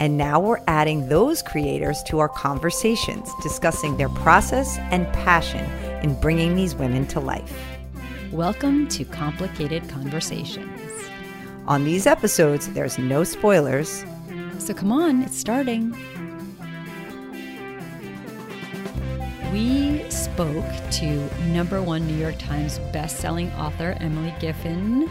And now we're adding those creators to our conversations, discussing their process and passion in bringing these women to life. Welcome to Complicated Conversations. On these episodes, there's no spoilers. So come on, it's starting. We spoke to number one New York Times bestselling author Emily Giffin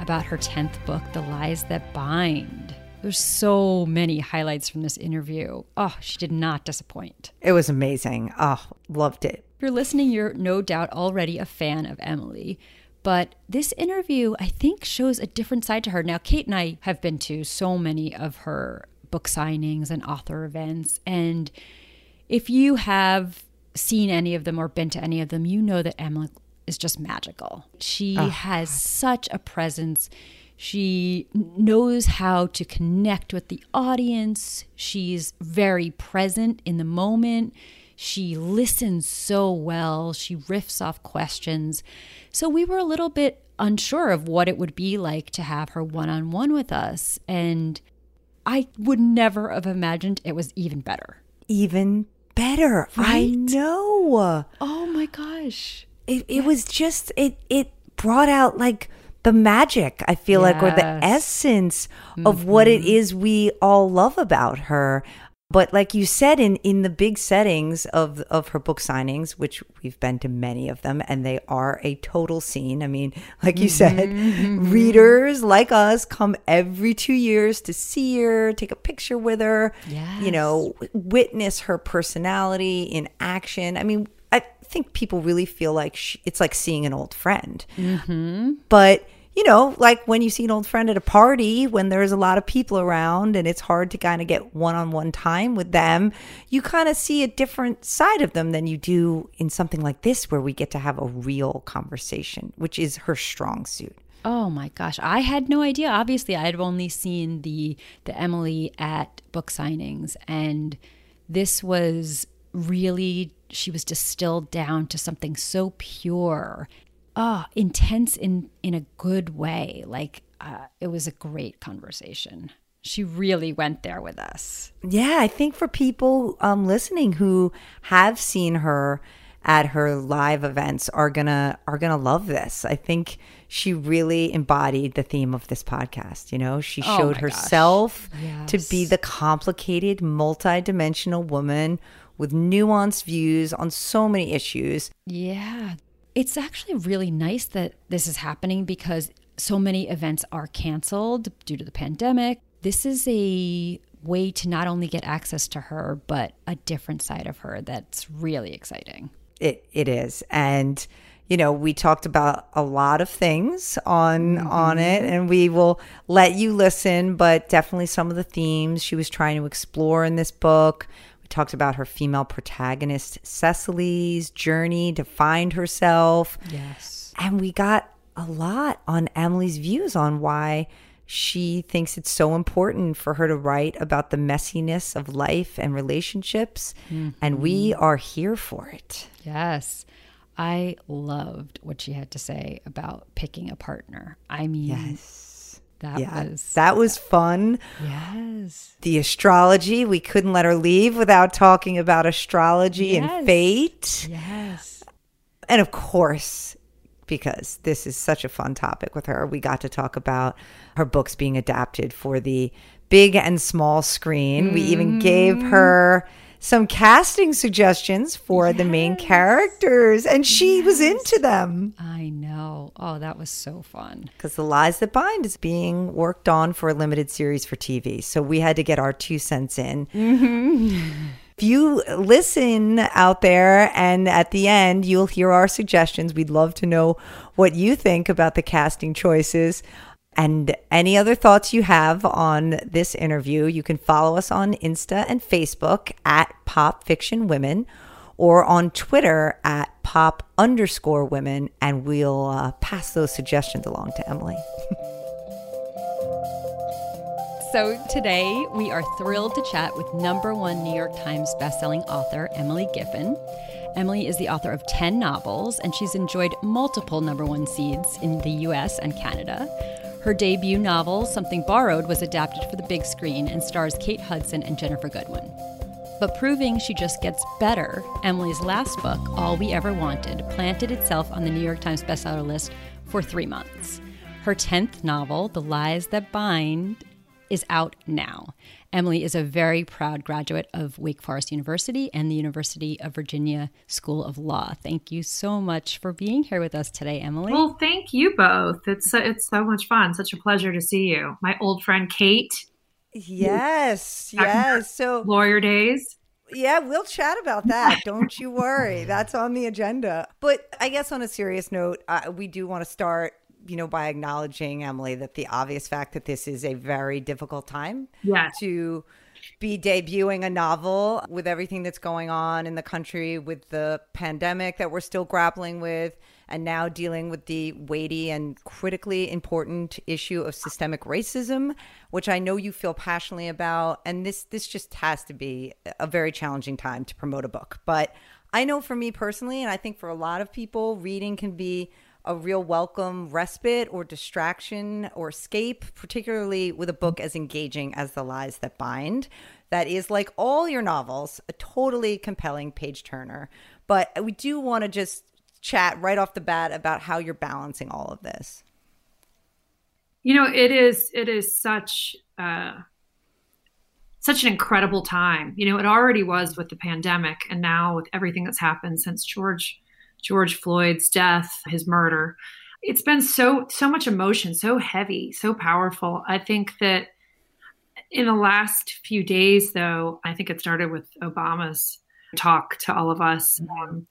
about her 10th book, The Lies That Bind. There's so many highlights from this interview. Oh, she did not disappoint. It was amazing. Oh, loved it. If you're listening, you're no doubt already a fan of Emily. But this interview, I think, shows a different side to her. Now, Kate and I have been to so many of her book signings and author events. And if you have seen any of them or been to any of them, you know that Emily is just magical. She oh, has God. such a presence. She knows how to connect with the audience. She's very present in the moment. She listens so well. She riffs off questions. So we were a little bit unsure of what it would be like to have her one on one with us. And I would never have imagined it was even better. Even better. Right? I know. Oh my gosh. It, it was just, it, it brought out like, the magic, I feel yes. like, or the essence mm-hmm. of what it mm-hmm. we all love about her. But like you said, in in the big settings of of her book signings, which we've been to many of them, and they are a total scene. I mean, like you said, mm-hmm. readers like us come every two years to see her, take a picture with her, yes. you know, witness her personality in action. I mean, think people really feel like she, it's like seeing an old friend. Mm-hmm. But you know, like when you see an old friend at a party when there's a lot of people around and it's hard to kind of get one on one time with them, you kind of see a different side of them than you do in something like this where we get to have a real conversation, which is her strong suit. Oh my gosh, I had no idea. Obviously, I had only seen the the Emily at book signings and this was really she was distilled down to something so pure oh intense in in a good way. Like uh, it was a great conversation. She really went there with us. Yeah i think for people um, listening who have seen her at her live events are gonna are gonna love this. I think she really embodied the theme of this podcast you know? She oh showed herself yes. to be the complicated multi-dimensional woman with nuanced views on so many issues. Yeah. It's actually really nice that this is happening because so many events are canceled due to the pandemic. This is a way to not only get access to her, but a different side of her that's really exciting. It it is. And you know, we talked about a lot of things on mm-hmm. on it and we will let you listen, but definitely some of the themes she was trying to explore in this book talked about her female protagonist, Cecily's journey to find herself. Yes. And we got a lot on Emily's views on why she thinks it's so important for her to write about the messiness of life and relationships. Mm-hmm. And we mm-hmm. are here for it. Yes. I loved what she had to say about picking a partner. I mean, yes that yeah, was that was fun. Yes. The astrology, we couldn't let her leave without talking about astrology yes. and fate. Yes. And of course, because this is such a fun topic with her, we got to talk about her books being adapted for the big and small screen. Mm-hmm. We even gave mm-hmm. her some casting suggestions for yes. the main characters, and she yes. was into them. I know. Oh, that was so fun. Because The Lies That Bind is being worked on for a limited series for TV. So we had to get our two cents in. Mm-hmm. If you listen out there and at the end, you'll hear our suggestions. We'd love to know what you think about the casting choices. And any other thoughts you have on this interview, you can follow us on Insta and Facebook at Pop Fiction Women, or on Twitter at pop underscore women, and we'll uh, pass those suggestions along to Emily. So today we are thrilled to chat with number one New York Times bestselling author Emily Giffin. Emily is the author of 10 novels, and she's enjoyed multiple number one seeds in the US and Canada. Her debut novel, Something Borrowed, was adapted for the big screen and stars Kate Hudson and Ginnifer Goodwin. But proving she just gets better, Emily's last book, All We Ever Wanted, planted itself on the New York Times bestseller list for three months. Her 10th novel, The Lies That Bind, is out now. Emily is a very proud graduate of Wake Forest University and the University of Virginia School of Law. Thank you so much for being here with us today, Emily. Well, thank you both. It's so, it's so much fun. Such a pleasure to see you. My old friend Kate. Yes, yes. So lawyer days. Yeah, we'll chat about that. Don't you worry. That's on the agenda. But I guess on a serious note, uh, we do want to start you know, by acknowledging Emily that the obvious fact that this is a very difficult time yes. to be debuting a novel with everything that's going on in the country with the pandemic that we're still grappling with and now dealing with the weighty and critically important issue of systemic racism which I know you feel passionately about and this this just has to be a very challenging time to promote a book but I know for me personally and I think for a lot of people reading can be a real welcome respite or distraction or escape, particularly with a book as engaging as The Lies That Bind. That is like all your novels, a totally compelling page turner. But we do want to just chat right off the bat about how you're balancing all of this. You know, it is it is such uh such an incredible time. You know, it already was with the pandemic and now with everything that's happened since George George Floyd's death, his murder. It's been so so much emotion, so heavy, so powerful. I think that in the last few days, though, I think it started with Obama's talk to all of us. Um,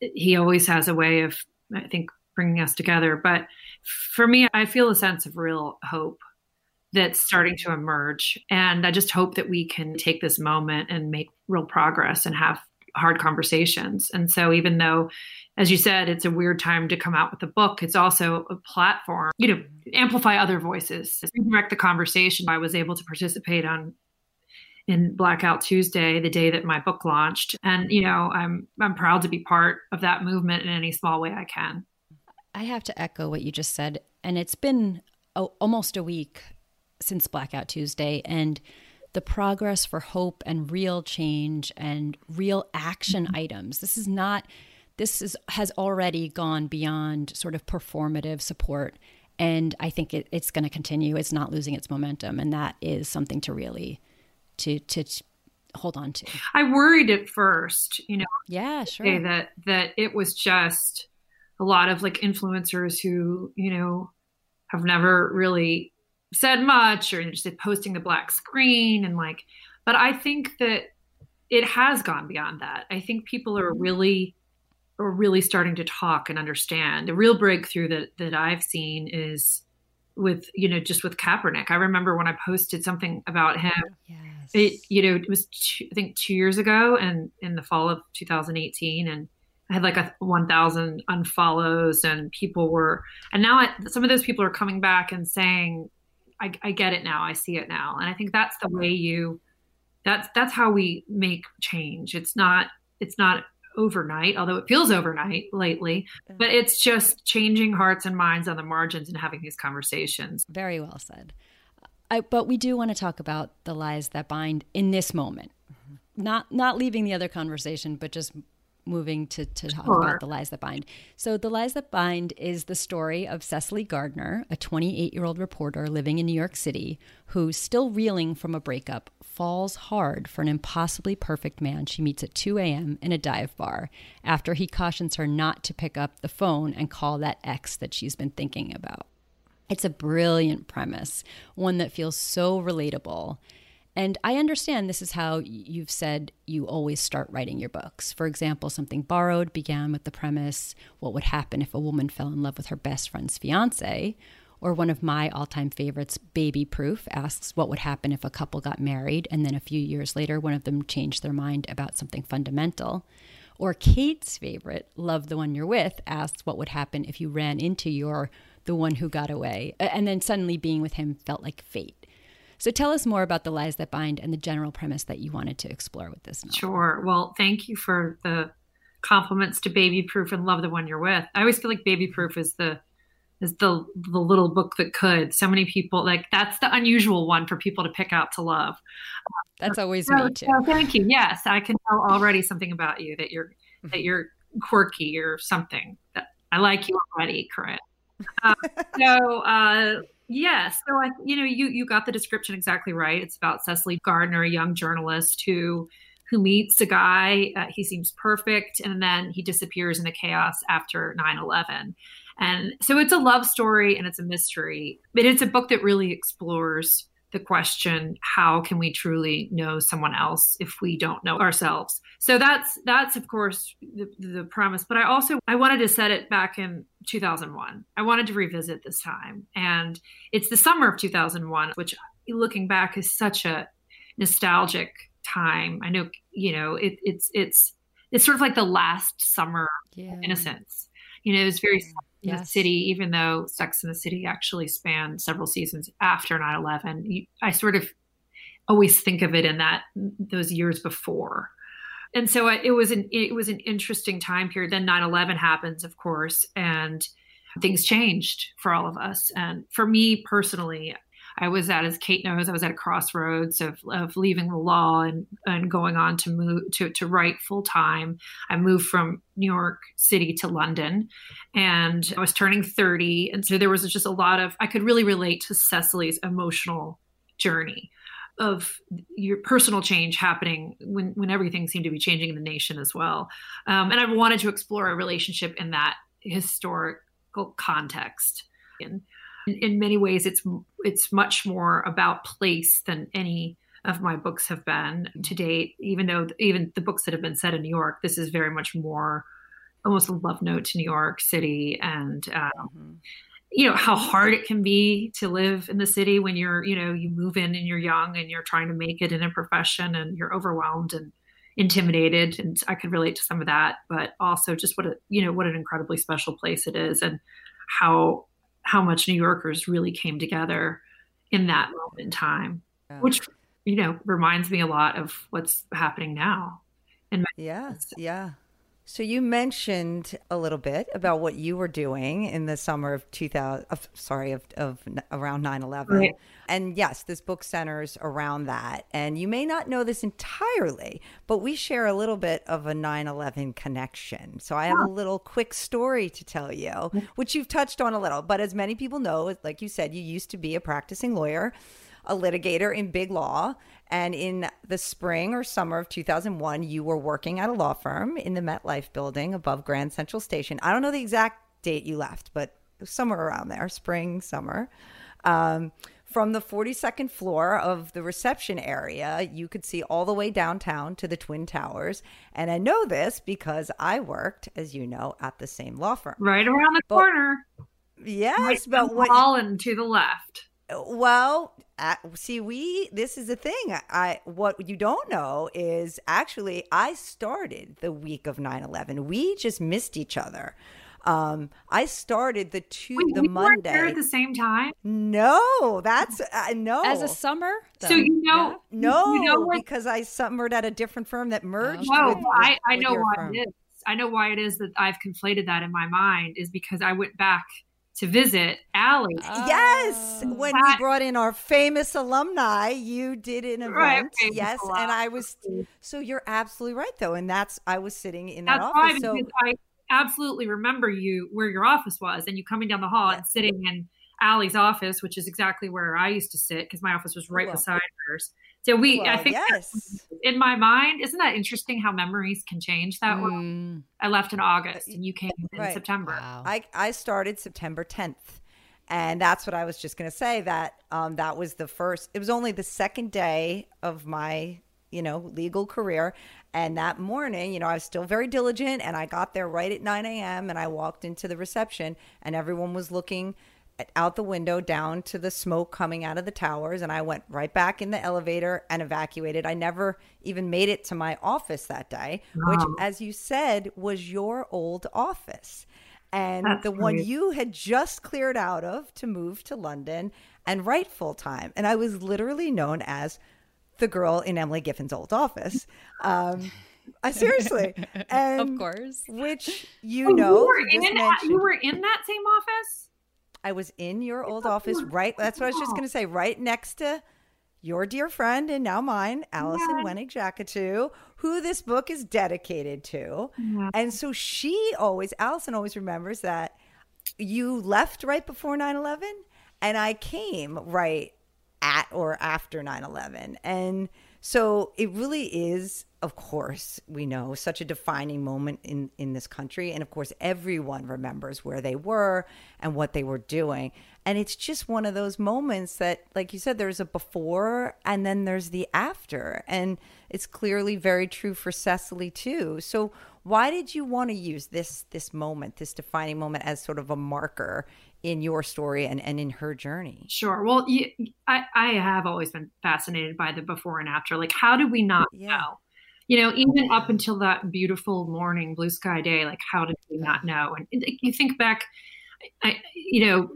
he always has a way of, I think, bringing us together. But for me, I feel a sense of real hope that's starting to emerge. And I just hope that we can take this moment and make real progress and have hard conversations. And so, even though, as you said, it's a weird time to come out with a book, it's also a platform, you know, amplify other voices, redirect the conversation. I was able to participate on in Blackout Tuesday, the day that my book launched, and you know, I'm I'm proud to be part of that movement in any small way I can. I have to echo what you just said, and it's been a, almost a week since Blackout Tuesday, and the progress for hope and real change and real action mm-hmm. items. This is not this is has already gone beyond sort of performative support and I think it, it's going to continue. It's not losing its momentum, and that is something to really to to hold on to. I worried at first, you know. Yeah, sure. That that it was just a lot of like influencers who you know have never really said much or just posting the black screen and like but i think that it has gone beyond that. I think people are mm-hmm. really are really starting to talk and understand. The real breakthrough that that i've seen is with you know just with kaepernick. I remember when i posted something about him yes. it you know it was two, i think two years ago and in the fall of 2018 and I had like a 1,000 unfollows, and people were, and now I, some of those people are coming back and saying, I, I get it now. I see it now. And I think that's the way you that's that's how we make change. It's not it's not overnight, although it feels overnight lately, but it's just changing hearts and minds on the margins and having these conversations. Very well said. I, but we do want to talk about the lies that bind in this moment. Mm-hmm. Not not leaving the other conversation, but just moving to, to talk sure. about The Lies That Bind. So, The Lies That Bind is the story of Cecily Gardner, a 28 year old reporter living in New York City who, still reeling from a breakup, falls hard for an impossibly perfect man she meets at 2 a.m. in a dive bar after he cautions her not to pick up the phone and call that ex that she's been thinking about. It's a brilliant premise, one that feels so relatable and I understand this is how you've said you always start writing your books. For example, Something Borrowed began with the premise what would happen if a woman fell in love with her best friend's fiance? Or one of my all time favorites, Baby Proof, asks what would happen if a couple got married and then a few years later one of them changed their mind about something fundamental. Or Kate's favorite, Love the One You're With, asks what would happen if you ran into your the one who got away, and then suddenly being with him felt like fate. So tell us more about the lies that bind and the general premise that you wanted to explore with this novel. Sure. Well, thank you for the compliments to Baby Proof and Love the One You're With. I always feel like Baby Proof is the is the the little book that could. So many people like that's the unusual one for people to pick out to love. That's always so, me too. So thank you. Yes, I can tell already something about you that you're that you're quirky or something. That I like you already, Carinn. Uh, so uh, yes, so I, you know you you got the description exactly right. It's about Cecily Gardner, a young journalist who who meets a guy. Uh, he seems perfect, and then he disappears in the chaos after 9 11. And so it's a love story and it's a mystery, but it's a book that really explores the question how can we truly know someone else if we don't know ourselves? So that's that's of course the, the premise but i also i wanted to set it back in 2001 i wanted to revisit this time and it's the summer of 2001 which looking back is such a nostalgic time. I know you know it, it's it's it's sort of like the last summer yeah. innocence. You know it was very yes. the city, even though Sex in the City actually spanned several seasons after 9 11. I sort of always think of it in that those years before. And so it was an it was an interesting time period. Then 9/11 happens, of course, and things changed for all of us. And for me personally, I was at, as Kate knows, I was at a crossroads of, of leaving the law and, and going on to move to, to write full time. I moved from New York City to London and I was turning 30. And so there was just a lot of, I could really relate to Cecily's emotional journey of your personal change happening when, when everything seemed to be changing in the nation as well. Um, and I wanted to explore a relationship in that historical context. And in many ways it's it's much more about place than any of my books have been to date even though even the books that have been set in new york this is very much more almost a love note to new york city and um, mm-hmm. you know how hard it can be to live in the city when you're you know you move in and you're young and you're trying to make it in a profession and you're overwhelmed and intimidated and i could relate to some of that but also just what a you know what an incredibly special place it is and how how much New Yorkers really came together in that moment in time, yeah. which you know reminds me a lot of what's happening now. And yeah, yeah. So you mentioned a little bit about what you were doing in the summer of 2000 of, sorry of, of around 9/11. Right. And yes, this book centers around that. And you may not know this entirely, but we share a little bit of a 9/11 connection. So I have a little quick story to tell you, mm-hmm. which you've touched on a little, but as many people know, like you said, you used to be a practicing lawyer a litigator in big law. And in the spring or summer of 2001, you were working at a law firm in the MetLife building above Grand Central Station. I don't know the exact date you left, but somewhere around there, spring, summer. Um, from the 42nd floor of the reception area, you could see all the way downtown to the Twin Towers. And I know this because I worked, as you know, at the same law firm. Right around the but, corner. Yes, right but what. To the left. Well, see, we this is the thing. I what you don't know is actually I started the week of 9/11. We just missed each other. Um, I started the two Wait, the we Monday at the same time. No, that's uh, no as a summer. Though. So you know, yeah. no, you know because I summered at a different firm that merged. Oh, with, I, I know why firm. it is. I know why it is that I've conflated that in my mind is because I went back to visit Allie. Yes, oh. when that, we brought in our famous alumni, you did an event. Right, yes, and I was. So you're absolutely right, though, and that's I was sitting in that that's office. so I absolutely remember you where your office was, and you coming down the hall yes. and sitting in Allie's office, which is exactly where I used to sit because my office was oh, right beside hers. So we, well, I think, yes. in my mind, isn't that interesting how memories can change that mm. way? I left in August and you came in. September. Wow. I I started September 10th, and that's what I was just going to say. That um that was the first. It was only the second day of my you know legal career, and that morning, you know, I was still very diligent, and I got there right at 9 a.m. and I walked into the reception, and everyone was looking out the window down to the smoke coming out of the towers and I went right back in the elevator and evacuated. I never even made it to my office that day, wow. which as you said was your old office. And That's the one you had just cleared out of to move to London and write full time. And I was literally known as the girl in Emily Giffin's old office. Um, I seriously, and of course, which you oh, know, you were, in you were in that same office. I was in your old office, right? That's what I was just going to say, right next to your dear friend and now mine, Allison yeah. Wenig Jackatu, who this book is dedicated to. Yeah. And so she always, Allison always remembers that you left right before 9 11 and I came right at or after 9 11. And so it really is of course, we know such a defining moment in, in this country. And of course, everyone remembers where they were and what they were doing. And it's just one of those moments that, like you said, there's a before and then there's the after. And it's clearly very true for Cecily too. So why did you want to use this this moment, this defining moment as sort of a marker in your story and, and in her journey? Sure. Well, you, I, I have always been fascinated by the before and after. Like, how did we not yeah. know? you know, even up until that beautiful morning, blue sky day, like how did we not know? And you think back, I, you know,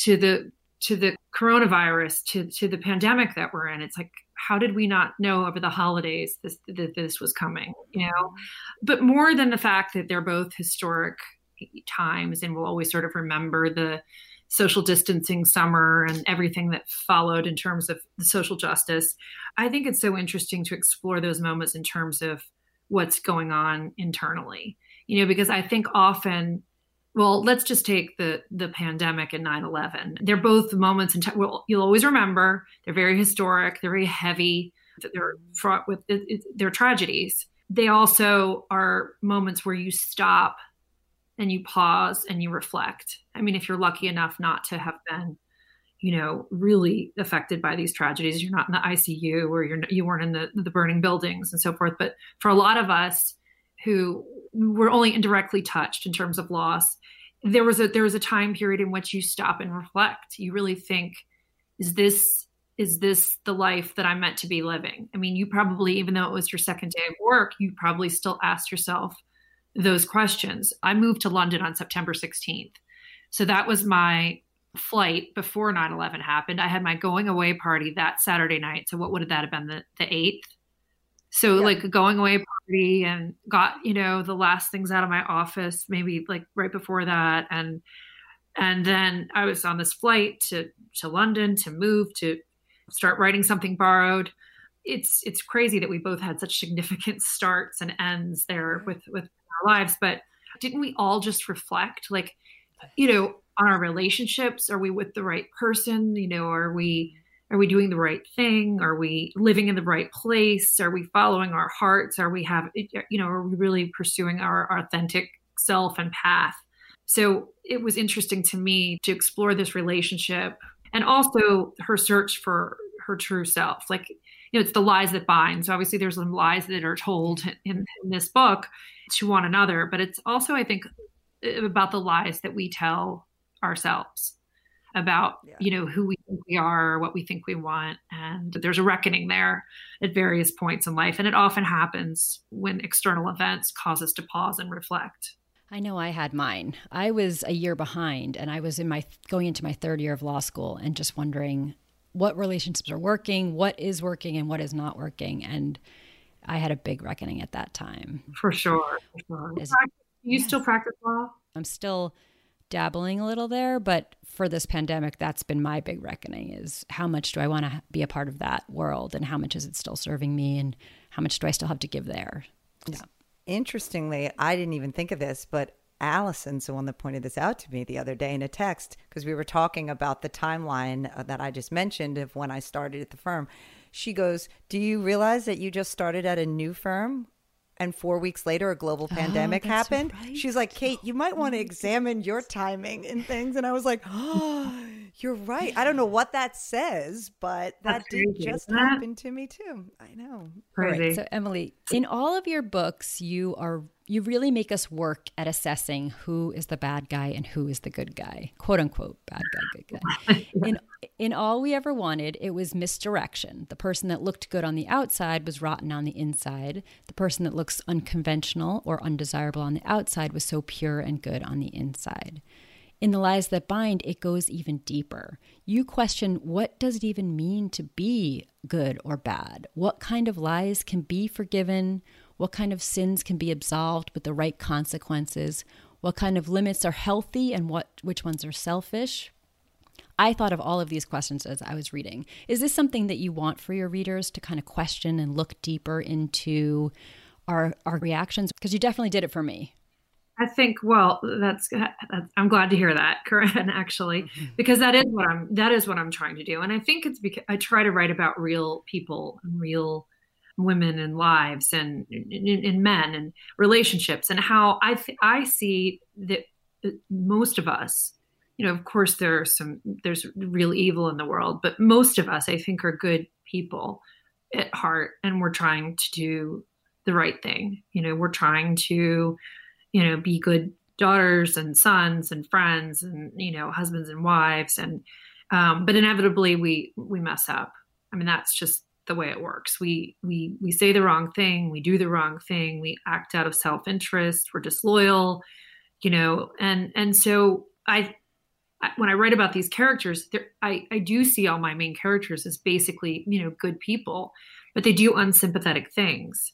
to the to the coronavirus, to to the pandemic that we're in. It's like, how did we not know over the holidays this, that this was coming? You know, mm-hmm. but more than the fact that they're both historic times, and we'll always sort of remember the social distancing summer and everything that followed in terms of social justice. I think it's so interesting to explore those moments in terms of what's going on internally. You know, because I think often well, let's just take the the pandemic and 9/11. They're both moments in time. Well, you'll always remember. They're very historic. They're very heavy. They're fraught with it, it, they're tragedies. They also are moments where you stop and you pause and you reflect. I mean, if you're lucky enough not to have been, you know, really affected by these tragedies, you're not in the ICU or you're you weren't in the the burning buildings and so forth. But for a lot of us who were only indirectly touched in terms of loss, there was a there was a time period in which you stop and reflect. You really think, is this is this the life that I'm meant to be living? I mean, you probably, even though it was your second day of work, you probably still asked yourself, those questions. I moved to London on September 16th. So that was my flight before 9 11 happened. I had my going away party that Saturday night. So what would that have been? The, the 8th? So yeah. like a going away party and got, you know, the last things out of my office, maybe like right before that. And and then I was on this flight to to London to move to start writing something borrowed. It's it's crazy that we both had such significant starts and ends there with with our lives, but didn't we all just reflect like, you know, on our relationships? Are we with the right person? You know, are we are we doing the right thing? Are we living in the right place? Are we following our hearts? Are we have you know, are we really pursuing our, our authentic self and path? So it was interesting to me to explore this relationship and also her search for her true self. Like, you know, it's the lies that bind. So obviously there's some lies that are told in, in this book to one another, but it's also, I think, about the lies that we tell ourselves about yeah. you know who we think we are what we think we want and there's a reckoning there at various points in life and it often happens when external events cause us to pause and reflect I know I had mine. I was a year behind and I was in my going into my third year of law school and just wondering what relationships are working, what is working and what is not working and I had a big reckoning at that time. For sure. For sure. Is, you yes. still practice law? I'm still dabbling a little there, but for this pandemic, that's been my big reckoning is how much do I want to be a part of that world and how much is it still serving me and how much do I still have to give there? Yeah. Interestingly, I didn't even think of this, but Allison's the one that pointed this out to me the other day in a text because we were talking about the timeline uh, that I just mentioned of when I started at the firm. She goes, Do you realize that you just started at a new firm? And four weeks later, a global oh, pandemic oh, happened. Right. She's like, Kate, you might want to examine your timing and things. And I was like, Oh, you're right. I don't know what that says, but that did just happen to me too. I know. Crazy. Right, so, Emily, in all of your books, you are you really make us work at assessing who is the bad guy and who is the good guy, quote unquote, bad guy, good guy. In, in All We Ever Wanted, it was misdirection. The person that looked good on the outside was rotten on the inside. The person that looks unconventional or undesirable on the outside was so pure and good on the inside. In The Lies That Bind, it goes even deeper. You question what does it even mean to be good or bad? What kind of lies can be forgiven? What kind of sins can be absolved with the right consequences? What kind of limits are healthy and what which ones are selfish? I thought of all of these questions as I was reading. Is this something that you want for your readers to kind of question and look deeper into our our reactions? Because you definitely did it for me. I think, well, that's, that's, I'm glad to hear that, Carinn, actually, mm-hmm. because that is what I'm that is what I'm trying to do, and I think it's because I try to write about real people and real women and lives and in men and relationships and how I th- I see that most of us, you know, of course there are some there's real evil in the world, but most of us I think are good people at heart, and we're trying to do the right thing. You know, we're trying to you know, be good daughters and sons and friends and, you know, husbands and wives. And, um, but inevitably we, we mess up. I mean, that's just the way it works. We, we, we say the wrong thing. We do the wrong thing. We act out of self-interest. We're disloyal, you know, and, and so I, when I write about these characters, I, I do see all my main characters as basically, you know, good people, but they do unsympathetic things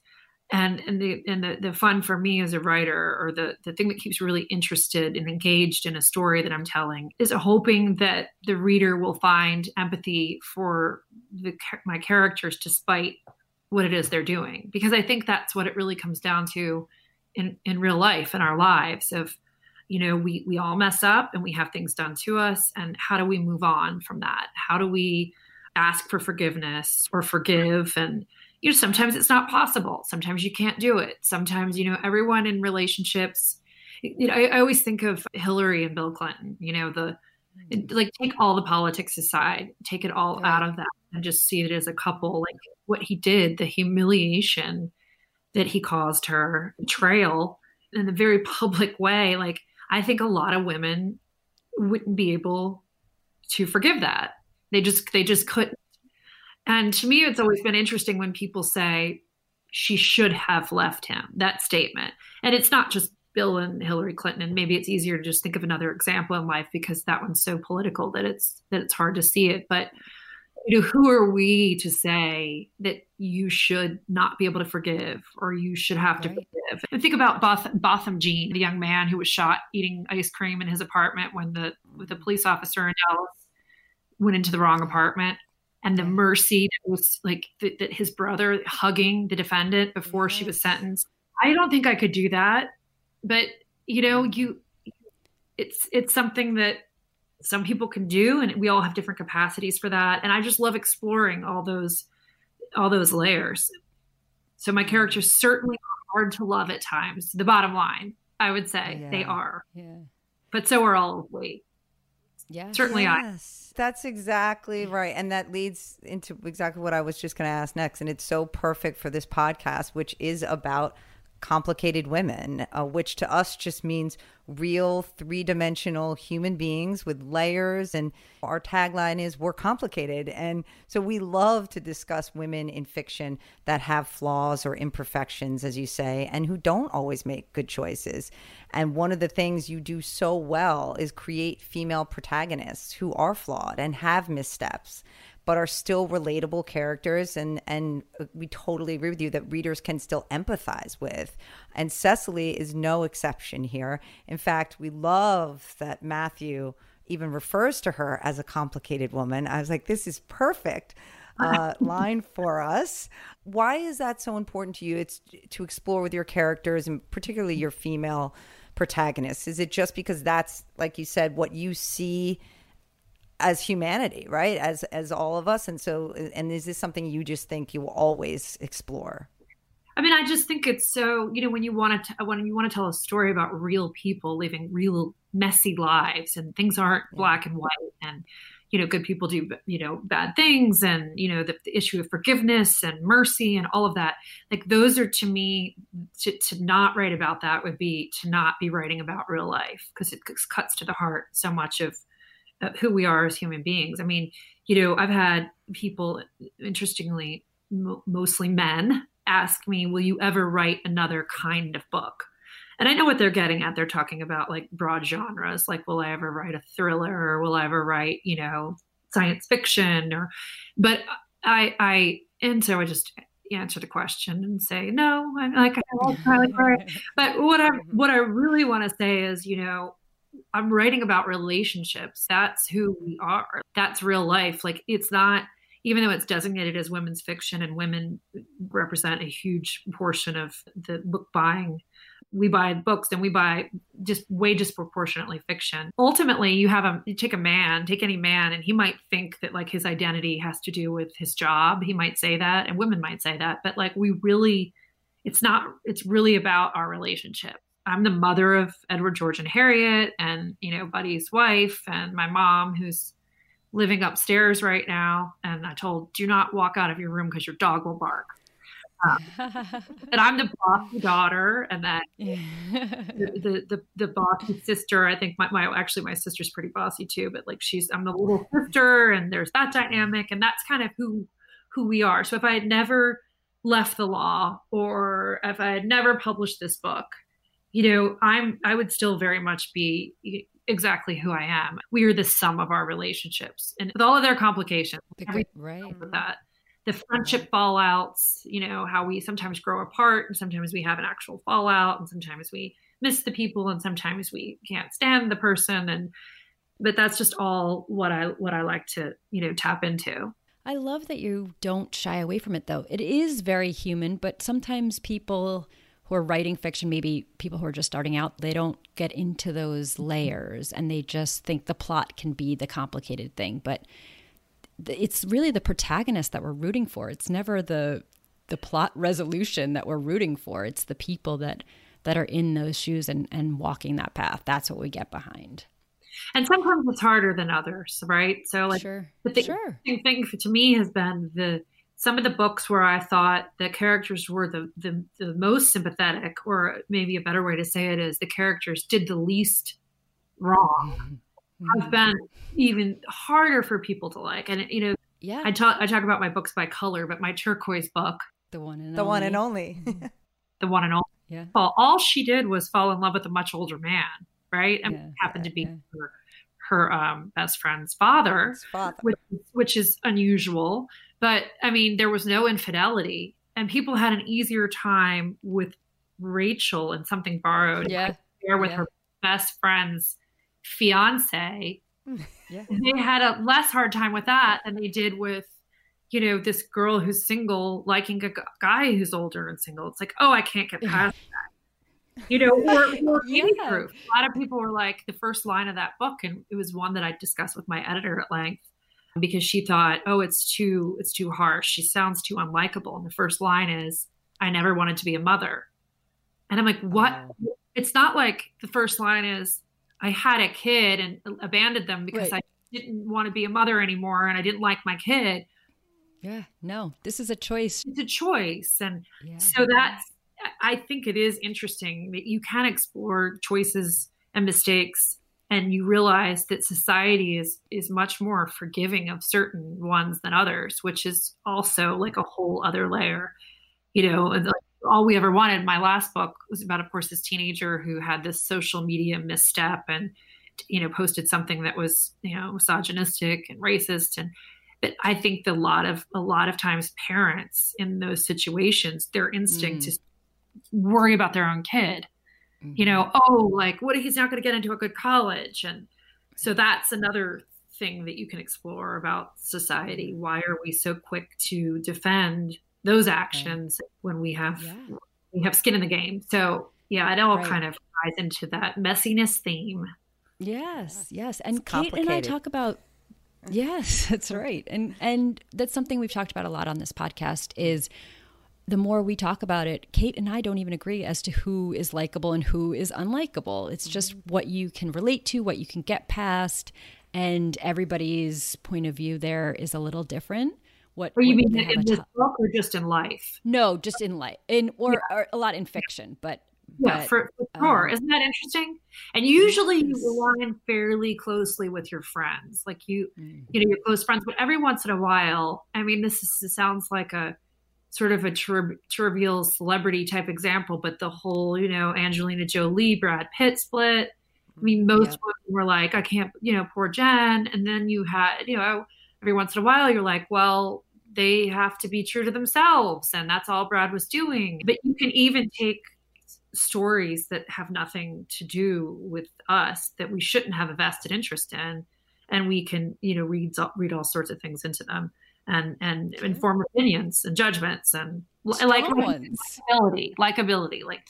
and and the and the, the fun for me as a writer or the the thing that keeps really interested and engaged in a story that i'm telling is hoping that the reader will find empathy for the my characters despite what it is they're doing. Because i think that's what it really comes down to in in real life in our lives of you know we we all mess up and we have things done to us and how do we move on from that? How do we ask for forgiveness or forgive and you know sometimes it's not possible. Sometimes you can't do it. Sometimes you know everyone in relationships you know I, I always think of hillary and bill clinton you know the mm. like take all the politics aside take it all yeah. out of that and just see it as a couple like what he did the humiliation that he caused her betrayal in a very public way like i think a lot of women wouldn't be able to forgive that. They just they just couldn't and to me, it's always been interesting when people say she should have left him, that statement. And it's not just Bill and Hillary Clinton. And maybe it's easier to just think of another example in life because that one's so political that it's that it's hard to see it. But you know, who are we to say that you should not be able to forgive or you should have to right. forgive? And think about Both- Botham Jean, the young man who was shot eating ice cream in his apartment when the with a police officer in Dallas went into the wrong apartment and the mercy that was like th- that his brother hugging the defendant before she was sentenced. I don't think I could do that, but you know, mm-hmm. you it's it's something that some people can do and we all have different capacities for that and I just love exploring all those all those layers. So my characters certainly are hard to love at times. The bottom line, I would say yeah. they are. Yeah. But so are all of we. Yeah. Certainly yes. I that's exactly right. And that leads into exactly what I was just going to ask next. And it's so perfect for this podcast, which is about complicated women, uh, which to us just means real three dimensional human beings with layers. And our tagline is we're complicated. And so we love to discuss women in fiction that have flaws or imperfections, as you say, and who don't always make good choices. And one of the things you do so well is create female protagonists who are flawed and have missteps but are still relatable characters and and we totally agree with you that readers can still empathize with. And cecily is no exception here. In fact we love that matthew even refers to her as a complicated woman. I was like this is perfect uh, line for us. Why is that so important to you? It's to explore with your characters and particularly your female protagonists. Is it just because that's like you said what you see as humanity, right? As as all of us. And so and is this something you just think you will always explore? I mean, I just think it's so, you know, when you want to when you want to tell a story about real people living real messy lives and things aren't yeah. black and white and you know, good people do, you know, bad things and, you know, the, the, issue of forgiveness and mercy and all of that. Like those are to me, to, to not write about that would be to not be writing about real life because it cuts to the heart so much of, of Uh, who we are as human beings. I mean, you know, I've had people, interestingly, m- mostly men, ask me, will you ever write another kind of book? and I know what they're getting at. They're talking about like broad genres, like will I ever write a thriller or will I ever write, you know, science fiction or but I I and so I just answer the question and say no. I'm like I like. But what I mm-hmm. what I really want to say is, you know, I'm writing about relationships. That's who we are. That's real life. Like it's not even though it's designated as women's fiction and women represent a huge portion of the book buying we buy books and we buy just way disproportionately fiction. Ultimately, you have a you take a man, take any man, and he might think that like his identity has to do with his job. He might say that, and women might say that, but like we really, it's not. It's really about our relationship. I'm the mother of Edward, George, and Harriet, and you know Buddy's wife, and my mom, who's living upstairs right now. And I told, do not walk out of your room because your dog will bark. Um, and I'm the bossy daughter, and then the, the, the the bossy sister. I think my, my actually my sister's pretty bossy too, but like she's I'm the little sister, and there's that dynamic, and that's kind of who who we are. So if I had never left the law, or if I had never published this book, you know, I'm I would still very much be exactly who I am. We are the sum of our relationships, and with all of their complications, right? With that the friendship fallouts, you know, how we sometimes grow apart and sometimes we have an actual fallout and sometimes we miss the people and sometimes we can't stand the person and but that's just all what I what I like to, you know, tap into. I love that you don't shy away from it though. It is very human, but sometimes people who are writing fiction, maybe people who are just starting out, they don't get into those layers and they just think the plot can be the complicated thing. But it's really the protagonist that we're rooting for. It's never the the plot resolution that we're rooting for. It's the people that that are in those shoes and and walking that path. That's what we get behind. And sometimes it's harder than others, right? So like sure. the sure. thing to me has been the some of the books where I thought the characters were the, the the most sympathetic, or maybe a better way to say it is the characters did the least wrong mm-hmm. have been even harder for people to like. And you know, yeah, I talk I talk about my books by color, but my turquoise book, the one and the only. one and only, the one and only. Yeah. Well, all she did was fall in love with a much older man, right? And yeah, happened yeah, to be yeah. her, her um, best friend's father, father. Which, which is unusual. But I mean, there was no infidelity, and people had an easier time with Rachel and something borrowed. Yeah, there with her best friend's fiance. Hmm. Yeah. They had a less hard time with that than they did with, you know, this girl who's single liking a guy who's older and single. It's like, oh, I can't get past that. You know, or, or yeah. proof. A lot of people were like, the first line of that book, and it was one that I discussed with my editor at length because she thought, oh, it's too, it's too harsh. She sounds too unlikable. And the first line is, I never wanted to be a mother. And I'm like, what? It's not like the first line is, I had a kid and abandoned them because right. I didn't want to be a mother anymore and I didn't like my kid. Yeah, no, this is a choice. It's a choice. And yeah. so that's, I think it is interesting that you can explore choices and mistakes and you realize that society is is much more forgiving of certain ones than others which is also like a whole other layer you know all we ever wanted. My last book was about, of course, this teenager who had this social media misstep and, you know, posted something that was, you know, misogynistic and racist. And, but I think the lot of a lot of times parents in those situations, their instinct mm. is worry about their own kid. Mm-hmm. You know, oh, like what if he's not going to get into a good college? And so that's another thing that you can explore about society. Why are we so quick to defend those actions right. when we have yeah. we have skin in the game. So yeah, it all right. kind of ties into that messiness theme. Yes, yes. And Kate and I talk about Yes, that's right. And and that's something we've talked about a lot on this podcast is the more we talk about it, Kate and I don't even agree as to who is likable and who is unlikable. It's just mm-hmm. what you can relate to, what you can get past, and everybody's point of view there is a little different. What, or you mean in this book or just in life? No, just in life, in or, yeah. or a lot in fiction, but yeah, but, for, for sure. Um, Isn't that interesting? And usually yes. you align fairly closely with your friends, like you, mm-hmm. you know, your close friends. But every once in a while, I mean, this, is, this sounds like a sort of a tri- trivial celebrity type example, but the whole, you know, Angelina Jolie, Brad Pitt split. I mean, mm-hmm. most yep. women were like, I can't, you know, poor Jen. And then you had, you know, every once in a while, you're like, well, they have to be true to themselves. And that's all Brad was doing. But you can even take stories that have nothing to do with us that we shouldn't have a vested interest in. And we can, you know, read, read all sorts of things into them and and okay. inform opinions and judgments and Strong like likability, likability, like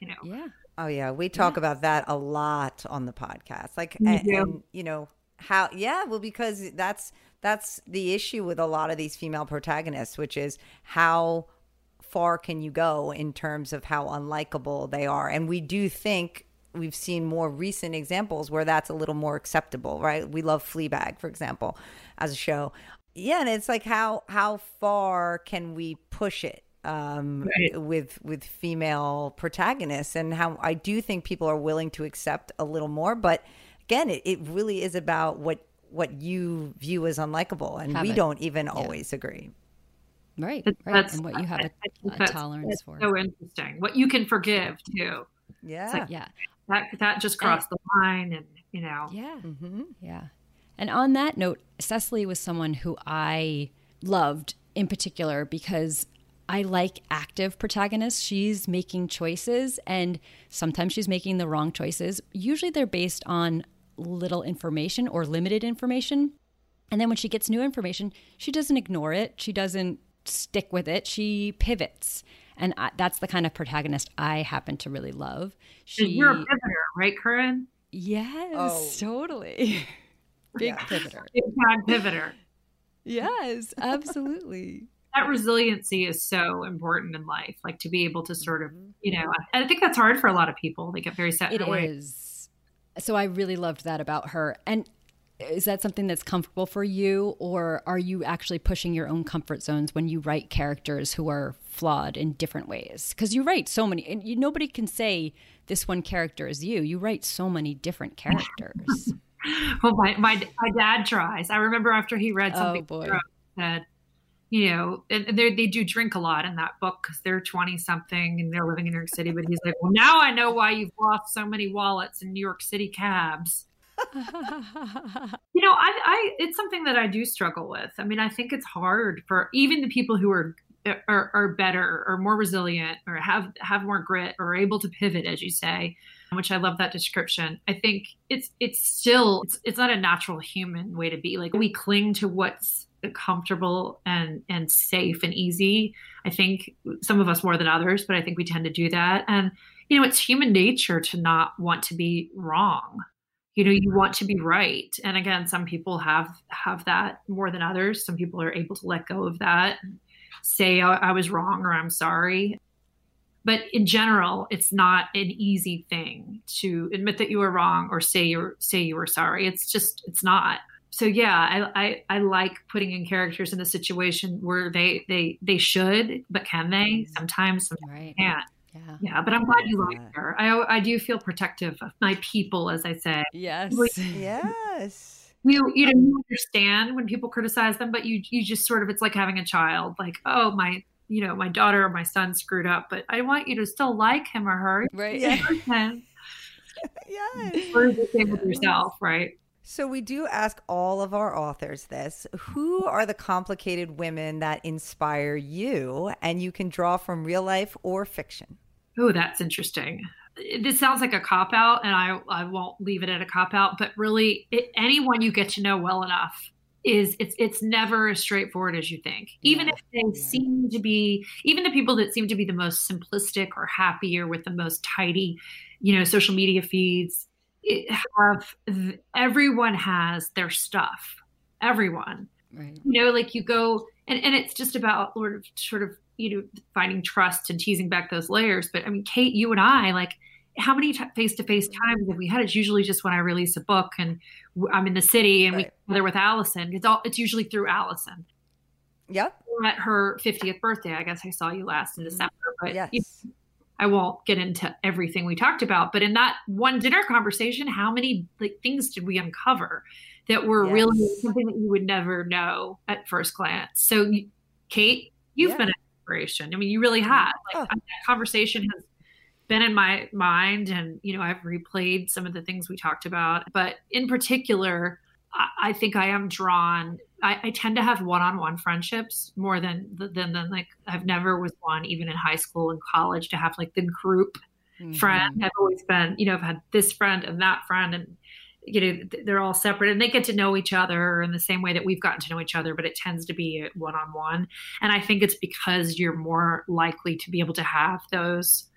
you know. Yeah. Oh yeah, we talk yeah. about that a lot on the podcast. Like, and, and, you know how? Yeah, well, because that's that's the issue with a lot of these female protagonists, which is how far can you go in terms of how unlikable they are, and we do think we've seen more recent examples where that's a little more acceptable, right? We love Fleabag, for example, as a show yeah and it's like how how far can we push it um, right. with with female protagonists? And how I do think people are willing to accept a little more but again it, it really is about what what you view as unlikable and have we it. don't even yeah. always agree. Right right and what you have a, a tolerance for. so interesting. What you can forgive too. Yeah like, yeah. That that just crossed and, the line and you know. Yeah. Mm-hmm. yeah and on that note, Cecily was someone who I loved in particular because I like active protagonists. She's making choices, and sometimes she's making the wrong choices. Usually they're based on little information or limited information. And then when she gets new information, she doesn't ignore it, she doesn't stick with it, she pivots. And I, that's the kind of protagonist I happen to really love. She, You're a pivoter, right, Carinn? Yes, oh. totally. Big yeah. pivoter. Big time pivoter. yes, absolutely. that resiliency is so important in life, like to be able to sort of, mm-hmm. you know, I think that's hard for a lot of people. They get very set in It is. So I really loved that about her. And is that something that's comfortable for you or are you actually pushing your own comfort zones when you write characters who are flawed in different ways because you write so many and you, nobody can say this one character is you you write so many different characters well, my, my, my dad tries. I remember after he read oh, something oh, that, you know, and they do drink a lot in that book because they're 20 something and they're living in New York City. But he's like, well, now I know why you've lost so many wallets in New York City cabs. you know, I, I, it's something that I do struggle with. I mean, I think it's hard for even the people who are are, are better or more resilient or have have more grit or able to pivot, as you say which I love that description. I think it's it's still it's, it's not a natural human way to be. Like we cling to what's comfortable and and safe and easy. I think some of us more than others, but I think we tend to do that. And you know, it's human nature to not want to be wrong. You know, you want to be right. And again, some people have have that more than others. Some people are able to let go of that say I, I was wrong or I'm sorry but in general it's not an easy thing to admit that you were wrong or say you say you were sorry it's just it's not so yeah I, I, I like putting in characters in a situation where they they they should but can they mm-hmm. sometimes, sometimes right. can't yeah. yeah, but I'm glad you like her. I I do feel protective of my people, as I say. Yes, yes. You you know you understand when people criticize them, but you you just sort of it's like having a child. Like oh my you know, my daughter or my son screwed up, but I want you to still like him or her. Right. Yeah. yes. Or the same with yourself, right? So we do ask all of our authors this. Who are the complicated women that inspire you? And you can draw from real life or fiction. Oh, that's interesting. This sounds like a cop out, and I, I won't leave it at a cop out, but really, it, anyone you get to know well enough is it's it's never as straightforward as you think. Even yeah. if they yeah. seem to be, even the people that seem to be the most simplistic or happy or with the most tidy, you know, social media feeds, have everyone has their stuff. Everyone, right? You know, like you go and and it's just about sort of sort of you know, finding trust and teasing back those layers. But I mean, Kate, you and I, like, how many face to face times have we had? It's usually just when I release a book and I'm in the city and right. we together with Allison. It's all it's usually through Allison. Yep. At her 50th birthday, I guess I saw you last in mm-hmm. December, but yes. You know, I won't get into everything we talked about. But in that one dinner conversation, how many like things did we uncover that were yes. really something that you would never know at first glance? So, Kate, you've yeah. been an inspiration. I mean, you really have. Like oh. that conversation has been in my mind and you know i've replayed some of the things we talked about but in particular i, I think i am drawn I, I, tend to have one-on-one friendships more than than than like i've never was one even in high school and college to have like the group mm-hmm. friend i've always been you know i've had this friend and that friend and you know they're all separate and they get to know each other in the same way that we've gotten to know each other but it tends to be one-on-one and i think it's because you're more likely to be able to have those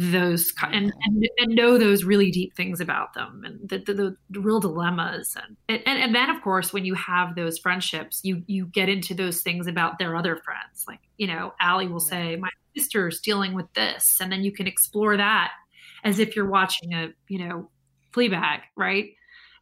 those and, and, and know those really deep things about them and the, the, the real dilemmas and, and and then of course when you have those friendships you you get into those things about their other friends like you know Allie will say my sister's dealing with this and then you can explore that as if you're watching a you know Fleabag right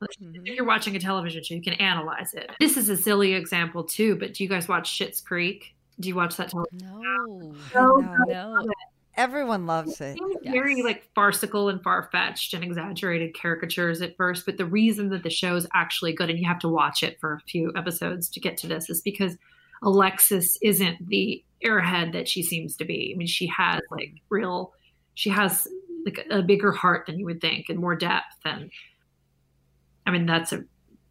Mm-hmm. If you're watching a television show, you can analyze it. This is a silly example too, but do you guys watch Schitt's Creek? Do you watch that television? No, no, no. Everyone loves it. Yes. Very like farcical and far fetched and exaggerated caricatures at first, but the reason that the show is actually good, and you have to watch it for a few episodes to get to this, is because Alexis isn't the airhead that she seems to be. I mean, she has like real, she has like a, a bigger heart than you would think and more depth. And I mean, that's a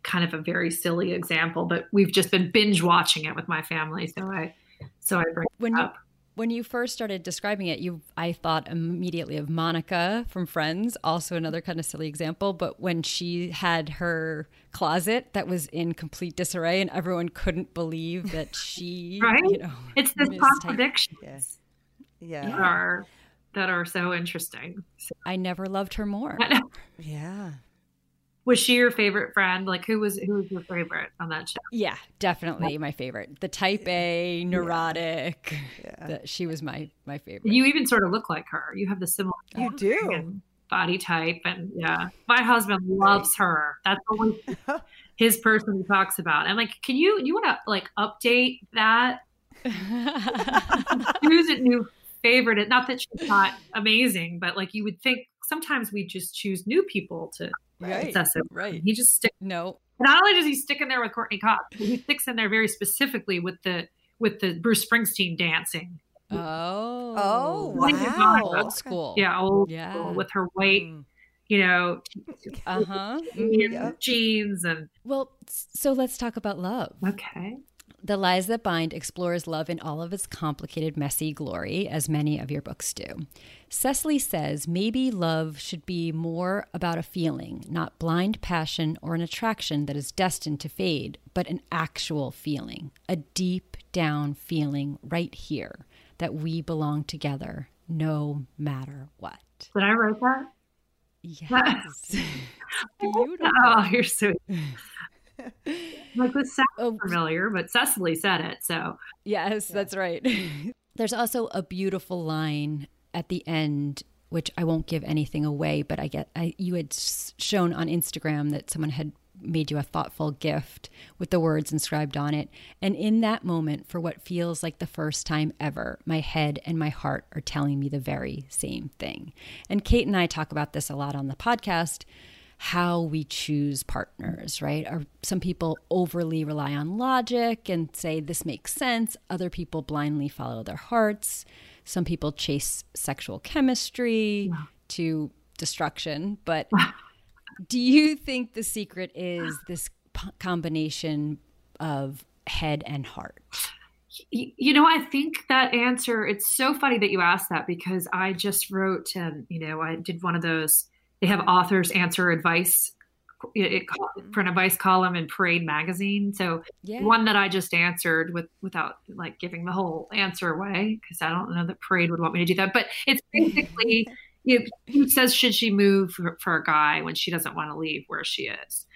kind of a very silly example, but we've just been binge watching it with my family, so I so I bring when it you, up when you first started describing it, you I thought immediately of Monica from Friends, also another kind of silly example. But when she had her closet that was in complete disarray, and everyone couldn't believe that she, right? You know, it's this contradiction. Yeah. yeah. That are that are so interesting. So. I never loved her more. yeah was she your favorite friend? Like who was who was your favorite on that show? Yeah, definitely my favorite. The type A, neurotic. Yeah. The, she was my my favorite. You even sort of look like her. You have the similar You do. body type and yeah. My husband loves her. That's always his person he talks about. And like, can you you want to like update that? Who's a new favorite? Not that she's not amazing, but like you would think sometimes we just choose new people to right, obsessive. Right. He just stick. No. Not only does he stick in there with Courteney Cox, he sticks in there very specifically with the with the Bruce Springsteen dancing. Oh. Oh, wow. Old school. Yeah, old yeah. school with her weight. Mm. You know, uh huh, jeans and. Well, so let's talk about love. Okay. The Lies That Bind explores love in all of its complicated, messy glory, as many of your books do. Cecily says maybe love should be more about a feeling, not blind passion or an attraction that is destined to fade, but an actual feeling, a deep down feeling right here that we belong together no matter what. Did I write that? Yes. Beautiful. Oh, you're so like this sounds oh, familiar, but Cecily said it, so yes, yeah. that's right. There's also a beautiful line at the end, which I won't give anything away, but I get I, you had shown on Instagram that someone had made you a thoughtful gift with the words inscribed on it. And in that moment, for what feels like the first time ever, my head and my heart are telling me the very same thing. And Kate and I talk about this a lot on the podcast how we choose partners, right? Are some people overly rely on logic and say this makes sense. Other people blindly follow their hearts. Some people chase sexual chemistry to destruction. But do you think the secret is this p- combination of head and heart? You know, I think that answer, it's so funny that you asked that because I just wrote, um, you know, I did one of those they have authors answer advice it, for an advice column in Parade magazine. So yeah. one that I just answered with without like giving the whole answer away because I don't know that Parade would want me to do that. But it's basically you know, who says should she move for, for, a guy when she doesn't want to leave where she is.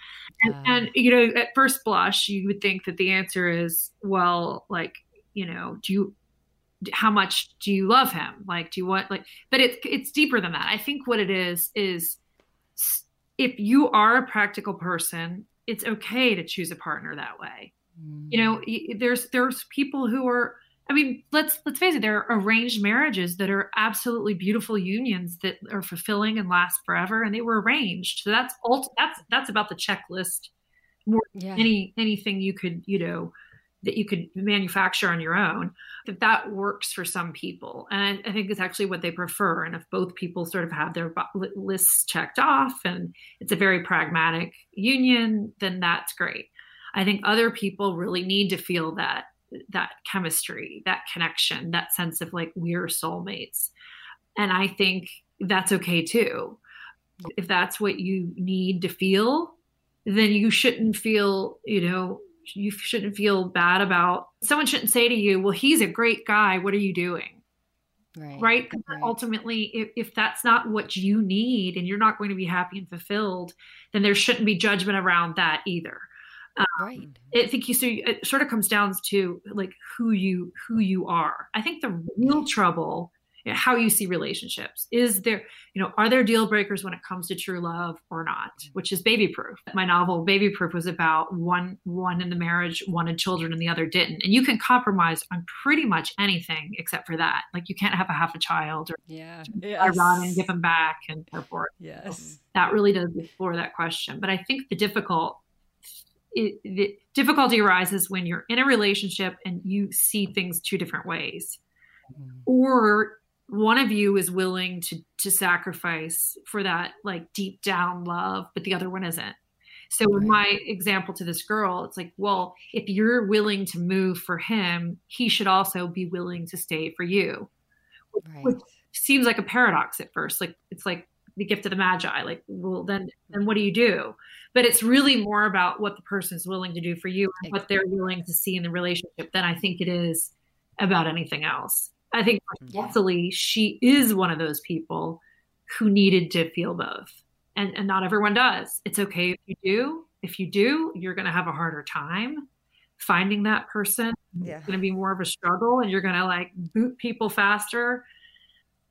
And, uh, and you know, at first blush, you would think that the answer is well, like you know, do you how much do you love him like do you want like but it's it's deeper than that i think what it is is if you are a practical person it's okay to choose a partner that way mm. you know there's there's people who are i mean let's let's face it there are arranged marriages that are absolutely beautiful unions that are fulfilling and last forever and they were arranged so that's ult- that's that's about the checklist more yeah. any anything you could you know that you could manufacture on your own that that works for some people. And I, I, think it's actually what they prefer. And if both people sort of have their lists checked off and it's a very pragmatic union then that's great. I think other people really need to feel that that chemistry that connection that sense of like we're soulmates. And i think that's okay too. If that's what you need to feel then you shouldn't feel you know you shouldn't feel bad about. Someone shouldn't say to you well he's a great guy. What are you doing? Right. Right, right. ultimately if, if that's not what you need and you're not going to be happy and fulfilled then there shouldn't be judgment around that either. Um, right. i think you. So it sort of comes down to like who you who you are. I think the real trouble how you see relationships. Is there you know are there deal breakers when it comes to true love or not? Which is baby proof. My novel baby proof was about one one in the marriage wanted children and the other didn't. And you can compromise on pretty much anything except for that. Like you can't have a half a child or yeah. Yes. and give them back and so forth. Yes. So that really does explore that question. But i think the difficult it, the difficulty arises when you're in a relationship and you see things two different ways. Mm-hmm. or one of you is willing to to sacrifice for that like deep down love but the other one isn't. So in my example to this girl it's like well if you're willing to move for him he should also be willing to stay for you right. which seems like a paradox at first. Like it's like the gift of the magi. Like well then then what do you do? But it's really more about what the person is willing to do for you and what they're willing to see in the relationship than i think it is about anything else I think mm-hmm. Cecily, yeah. she is one of those people who needed to feel both. And, and not everyone does. It's okay if you do. If you do, you're going to have a harder time finding that person. Yeah. It's going to be more of a struggle and you're going to like boot people faster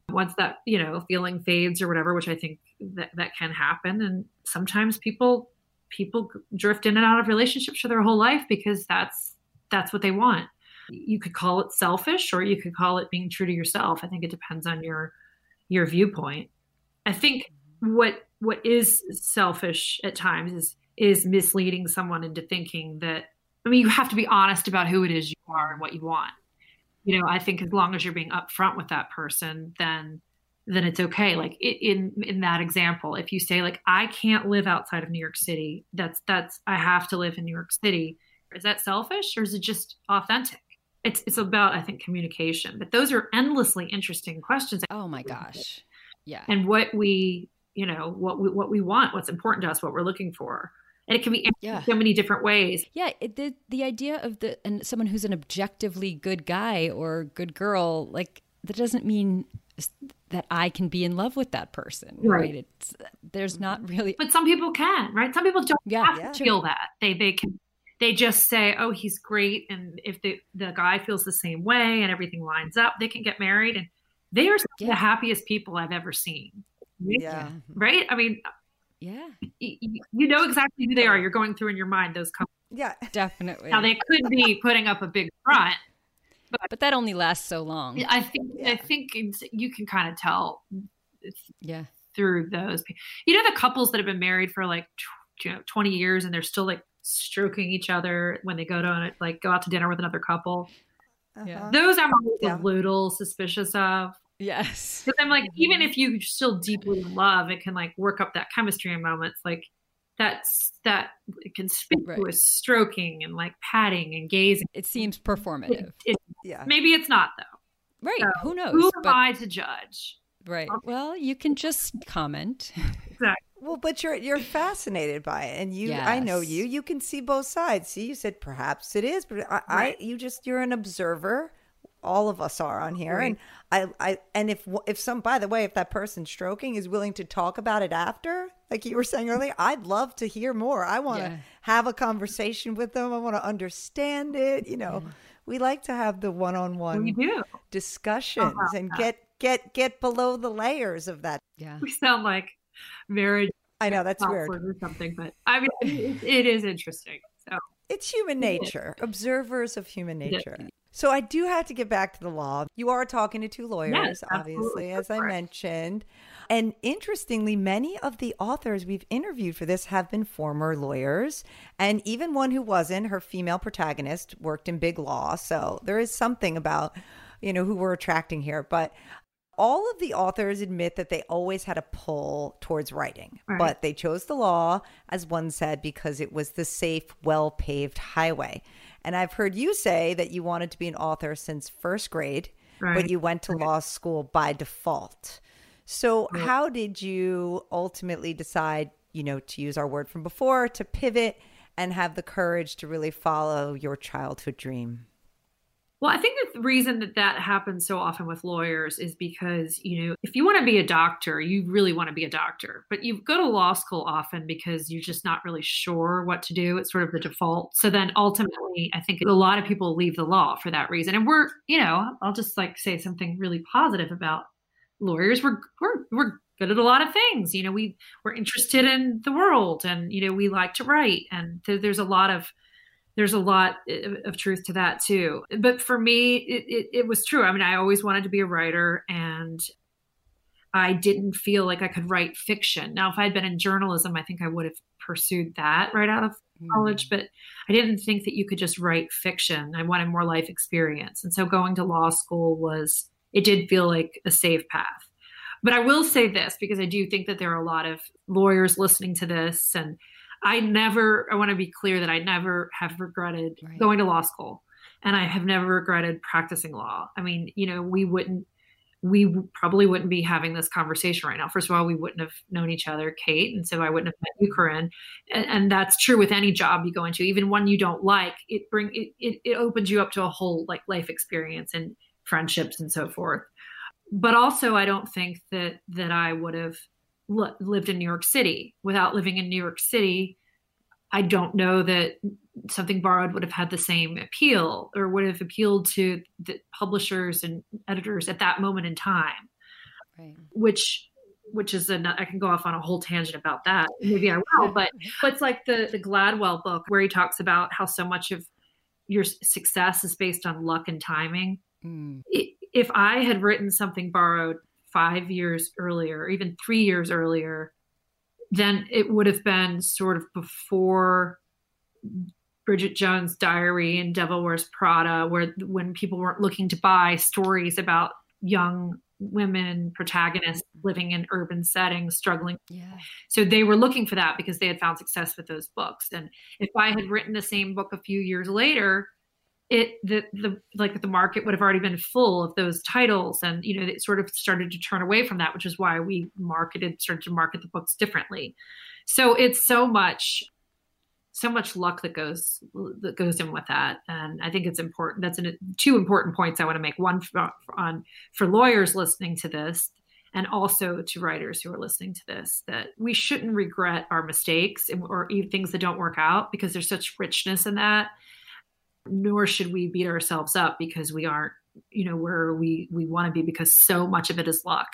once that, you know, feeling fades or whatever, which I think that, that can happen. And sometimes people, people drift in and out of relationships for their whole life because that's, that's what they want you could call it selfish or you could call it being true to yourself. I think it depends on your your viewpoint. I think what what is selfish at times is is misleading someone into thinking that I mean you have to be honest about who it is you are and what you want. You know, I think as long as you're being upfront with that person, then then it's okay. Like in in that example, if you say like I can't live outside of New York City, that's that's I have to live in New York City. Is that selfish or is it just authentic? It's it's about I think communication. But those are endlessly interesting questions. Oh my gosh. Yeah. And what we, you know, what we what we want, what's important to us, what we're looking for. And it can be yeah. so many different ways. Yeah, it, the the idea of the and someone who's an objectively good guy or good girl, like that doesn't mean that I can be in love with that person, right? right? It's there's not really, but some people can, right? Some people don't yeah, have yeah. to feel that they they can they just say, "Oh, he's great," and if the the guy feels the same way and everything lines up, they can get married, and they are yeah. the happiest people I've ever seen. Yeah, right. I mean, yeah, you, you know exactly who they are. You're going through in your mind those couples. Yeah, definitely. Now they could be putting up a big front, but, but that only lasts so long. I think yeah. I think you can kind of tell. Yeah, through those, you know, the couples that have been married for like you know 20 years and they're still like stroking each other when they go to like go out to dinner with another couple. Uh-huh. Those I'm yeah. a little suspicious of. Yes. Because I'm like, mm-hmm. even if you still deeply love, it can like work up that chemistry in moments. Like that's that conspicuous right. stroking and like patting and gazing. It seems performative. It, it, yeah. Maybe it's not though. Right. So, who knows? Who am but, I to judge? Right. Well, you can just comment. Exactly. Well, but you're you're fascinated by it, and you yes. I know you. You can see both sides. See, you said perhaps it is, but I, right. I you just you're an observer. All of us are on here, right. and I I and if if some by the way, if that person stroking is willing to talk about it after, like you were saying earlier, I'd love to hear more. I want to yeah. have a conversation with them. I want to understand it. You know. Yeah We like to have the one-on-one we do. discussions and get get get below the layers of that. Yeah. We sound like marriage I know that's weird. or something, but I mean, it, it is interesting. So It's human nature, observers of human nature. So I do have to get back to the law. You are talking to two lawyers, Yes, obviously, as I mentioned. And interestingly, many of the authors we've interviewed for this have been former lawyers. And even one who wasn't, her female protagonist, worked in big law. So there is something about, you know, who we're attracting here. But all of the authors admit that they always had a pull towards writing, Right. but they chose the law, as one said, because it was the safe, well paved highway. And I've heard you say that you wanted to be an author since first grade, but you went to law school by default. So, how did you ultimately decide, you know, to use our word from before, to pivot and have the courage to really follow your childhood dream? Well, I think the reason that that happens so often with lawyers is because, you know, if you want to be a doctor, you really want to be a doctor, but you go to law school often because you're just not really sure what to do. It's sort of the default. So then ultimately, I think a lot of people leave the law for that reason. And we're, you know, I'll just like say something really positive about lawyers. We're, we're, we're good at a lot of things. You know, we, we're interested in the world and, you know, we like to write and th- there's a lot of, there's a lot of truth to that too. But for me, it, it, it was true. I mean, I always wanted to be a writer and I didn't feel like I could write fiction. Now, if I'd been in journalism, I think I would have pursued that right out of mm-hmm. college, but I didn't think that you could just write fiction. I wanted more life experience. And so going to law school was, it did feel like a safe path. But I will say this because I do think that there are a lot of lawyers listening to this and I never, I want to be clear that I never have regretted Right. going to law school and I have never regretted practicing law. I mean, you know, we wouldn't, we probably wouldn't be having this conversation right now. First of all, we wouldn't have known each other, Kate, and so I wouldn't have met you, Carinn. And, and that's true with any job you go into, even one you don't like. It bring it, it it opens you up to a whole like life experience and friendships and so forth. But also, I don't think that that I would have li- lived in New York City without living in New York City. I don't know that something borrowed would have had the same appeal or would have appealed to the publishers and editors at that moment in time Right. which which is an I can go off on a whole tangent about that. Maybe I will, but but it's like the the Gladwell book where he talks about how so much of your success is based on luck and timing. Mm. If I had written something borrowed five years earlier, or even three years earlier, then it would have been sort of before Bridget Jones' Diary and Devil Wears Prada, where when people weren't looking to buy stories about young women protagonists mm-hmm. living in urban settings, struggling. Yeah. So they were looking for that because they had found success with those books. And if I had written the same book a few years later, it the the like the market would have already been full of those titles and you know it sort of started to turn away from that which is why we marketed started to market the books differently. So it's so much so much luck that goes that goes in with that and i think it's important that's an, two important points i want to make. One for, on for lawyers listening to this and also to writers who are listening to this that we shouldn't regret our mistakes or even things that don't work out because there's such richness in that nor should we beat ourselves up because we aren't you know where we we want to be because so much of it is luck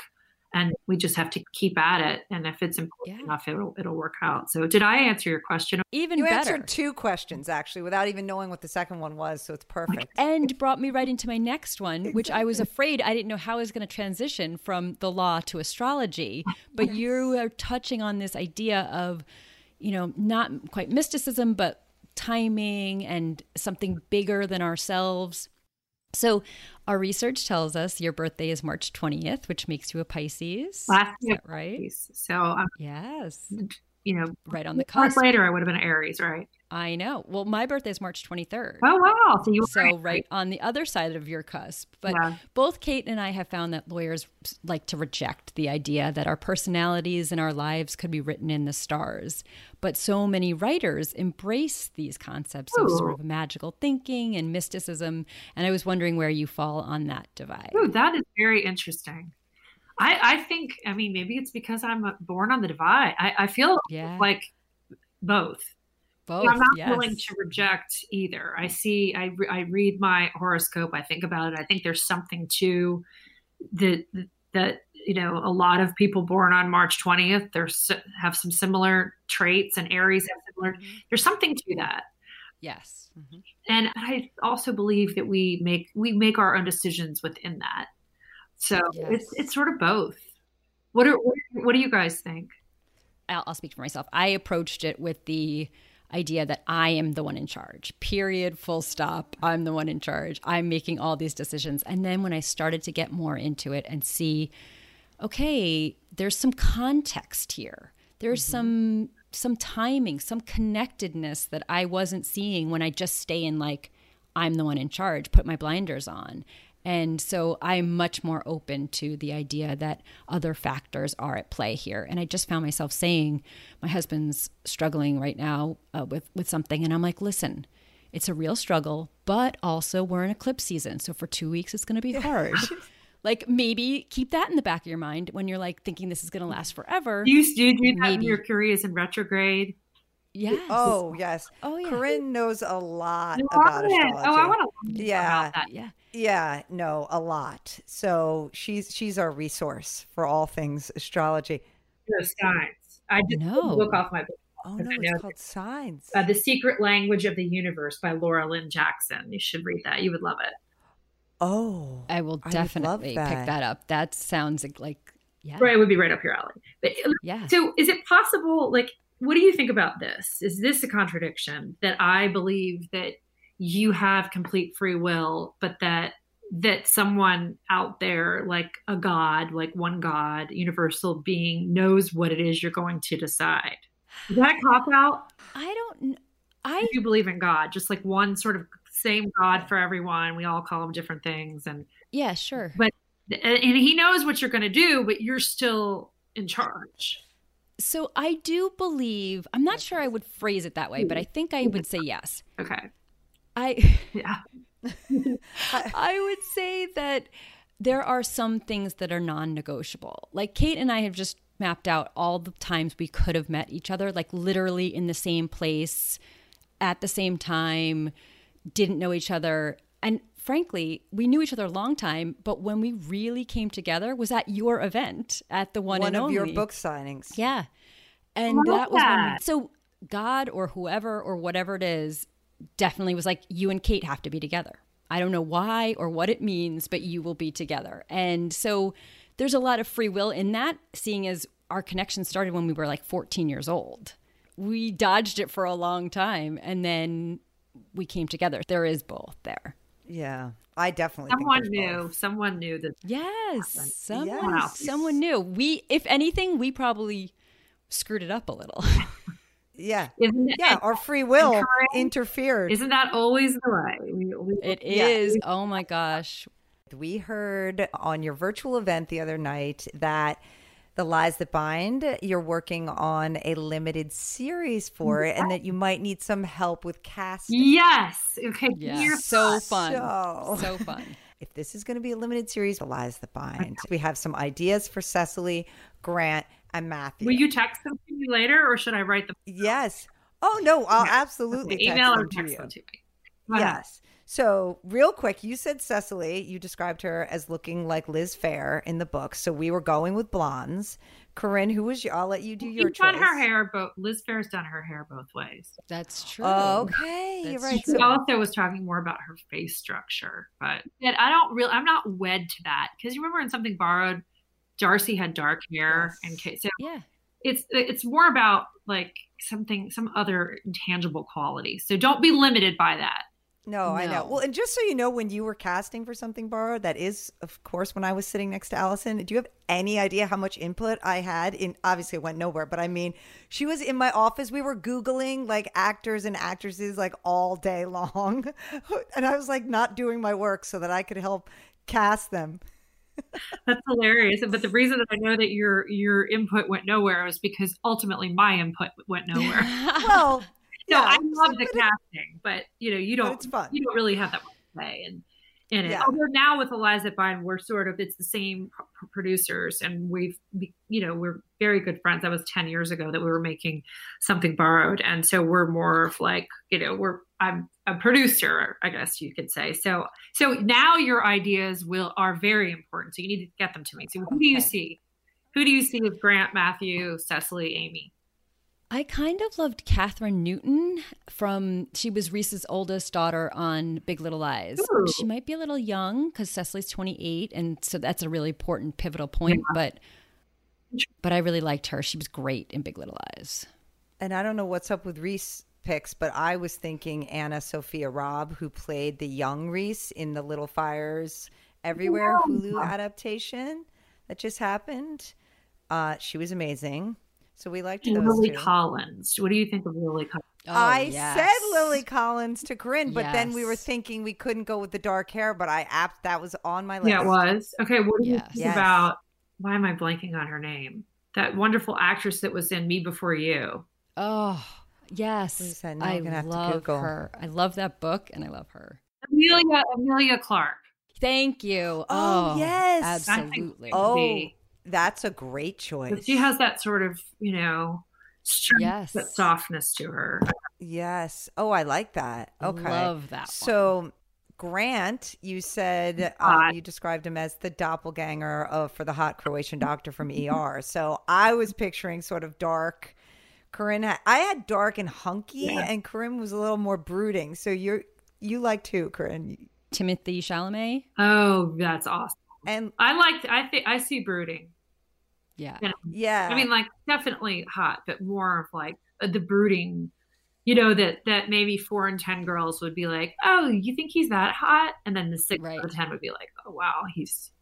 and we just have to keep at it and if it's important Yeah. enough it'll it'll work out so did i answer your question Even You better. answered two questions actually without even knowing what the second one was, so it's perfect. and brought me right into my next one, which I was afraid I didn't know how I was going to transition from the law to astrology. But you are touching on this idea of, you know, not quite mysticism, but timing and something bigger than ourselves. So, our research tells us your birthday is March 20th, which makes you a Pisces. last Is year that right? so i'm Yes. you know Right on the cusp. later i would have been aries right I know. Well, my birthday is March 23rd. oh wow so you So right on the other side of your cusp. But Yeah. both Kate and I have found that lawyers like to reject the idea that our personalities and our lives could be written in the stars. But so many writers embrace these concepts of sort of magical thinking and mysticism. And I was wondering where you fall on that divide. Ooh, that is very interesting I, I think i mean maybe it's because i'm born on the divide i, I feel Yeah. like both Both, I'm not yes. willing to reject either. I see, I, I read my horoscope, I think about it. I think there's something to the, that, you know, a lot of people born on March 20th, there's have some similar traits and Aries have similar, mm-hmm. there's something to that. Yes. Mm-hmm. And I also believe that we make, we make our own decisions within that. So yes. it's, it's sort of both. What are, what do you guys think? I'll, I'll speak for myself. I approached it with the, idea that I am the one in charge. Period, full stop. I'm the one in charge. I'm making all these decisions. And then when I started to get more into it and see, okay, there's some context here. There's mm-hmm. some some timing, some connectedness that I wasn't seeing when I just stay in like I'm the one in charge, put my blinders on. And so I'm much more open to the idea that other factors are at play here. And I just found myself saying, my husband's struggling right now uh, with, with something. And I'm like, listen, it's a real struggle, but also we're in eclipse season. So for two weeks, it's going to be hard. like maybe keep that in the back of your mind when you're like thinking this is going to last forever. Do you, do you do that maybe. Mercury is in retrograde? Yes. Oh, yes. Oh, yeah. Carinn knows a lot you about astrology. Oh, I want to. Yeah. Yeah. Yeah. No, a lot. So she's she's our resource for all things astrology. No signs. I just no. book off my book. Oh no, it's called Signs. Uh, the Secret Language of the Universe by Laura Lynne Jackson. You should read that. You would love it. Oh, I will definitely that. pick that up. That sounds like yeah, right. It would be right up your alley. But yeah. So, is it possible? Like, what do you think about this? Is this a contradiction that I believe that you have complete free will, but that that someone out there like a god, like one god, universal being knows what it is you're going to decide? Is that a cop out? I don't I do believe in God, just like one sort of same God for everyone. We all call him different things and Yeah, sure. But and he knows what you're going to do, but you're still in charge. So I do believe, I'm not sure I would phrase it that way, but I think I would say yes. Okay. I yeah. I would say that there are some things that are non-negotiable. Like Kate and I have just mapped out all the times we could have met each other, like literally in the same place at the same time, didn't know each other. And frankly, we knew each other a long time, but when we really came together was at your event at the one, one and of only. your book signings. Yeah. And that was that. when we, so God or whoever or whatever it is definitely was like, you and Kate have to be together. I don't know why or what it means, but you will be together. And so there's a lot of free will in that, seeing as our connection started when we were like 14 years old. We dodged it for a long time and then we came together. There is both there. Yeah, I definitely. Someone knew. Both. Someone knew that. Yes, someone. Yes. Someone knew. We, if anything, we probably screwed it up a little. yeah, Isn't yeah. our free will interfered. Isn't that always the way? We, we, it yeah. is. Oh my gosh. We heard on your virtual event the other night that the Lies That Bind, you're working on a limited series for it, and that you might need some help with casting. Yes. Okay. Yeah. So fun. So, so fun. if this is going to be a limited series, The Lies That Bind, we have some ideas for Cecily, Grant, and Matthew. Will you text them to me later, or should I write them? Yes. Oh no, I'll absolutely email or text them to me. Yes. So, real quick, you said Cecily, you described her as looking like Liz Phair in the book. So, we were going with blondes. Carinn, who was your? I'll let you do your You've choice. done her hair, but Liz Phair's done her hair both ways. That's true. Okay, That's you're right. She also was talking more about her face structure, but I don't really. I'm not wed to that because you remember in something borrowed, Darcy had dark hair, yes. and Kate, so yeah, it's it's more about like something, some other intangible quality. So don't be limited by that. No, no, I know. Well, and just so you know, when you were casting for something borrowed, that is, of course, when I was sitting next to Allison. Do you have any idea how much input I had? In obviously, it went nowhere, but I mean, she was in my office. We were googling like actors and actresses like all day long, and I was like not doing my work so that I could help cast them. That's hilarious. But the reason that I know that your your input went nowhere was because ultimately my input went nowhere. well, no, yeah, I love the casting, but you know, you don't. it's fun. You don't really have that say, and in it. Yeah. Although now with Eliza Bine, we're sort of it's the same producers, and we've you know we're very good friends. That was ten years ago that we were making something borrowed, and so we're more of like you know we're I'm a producer, I guess you could say. So so now your ideas will are very important. So you need to get them to me. So who do you Okay. see? Who do you see as Grant, Matthew, Cecily, Amy? I kind of loved Kathryn Newton from she was Reese's oldest daughter on Big Little Lies. Ooh. She might be a little young because Cecily's 28, and so that's a really important pivotal point. But but I really liked her. She was great in Big Little Lies. And I don't know what's up with Reese picks, but I was thinking AnnaSophia Robb, who played the young Reese in the Little Fires Everywhere Hulu adaptation that just happened. Uh, she was amazing. So we liked And those Lily two. What do you think of Lily Collins? Oh, I yes. said Lily Collins to Carinn, but then we were thinking we couldn't go with the dark hair, but I app that was on my list. Yeah, it was. Okay, what do you Yes. think Yes. about why am I blanking on her name? That wonderful actress that was in Me Before You. Oh yes, What is I I'm gonna have to love Google. her. I love that book, and I love her. Emilia Emilia Clarke. Thank you. Oh, oh yes. absolutely. Oh. Be. that's a great choice. She has that sort of, you know, strength Yes. but softness to her. Yes. Oh, I like that. Okay. Love that one. So, Grant, you said um, you described him as the doppelganger of for the hot Croatian doctor from ER. So I was picturing sort of dark. Carinn, had, I had dark and hunky, Yeah. and Carinn was a little more brooding. So you're you like too, Carinn, Timothée Chalamet. Oh, that's awesome. and I like I think I see brooding. Yeah. You know, yeah, I mean like definitely hot, but more of like uh, the brooding you know that that maybe four and ten girls would be like, "Oh, you think he's that hot?" And then the six Right. out of ten would be like, "Oh, wow, he's,"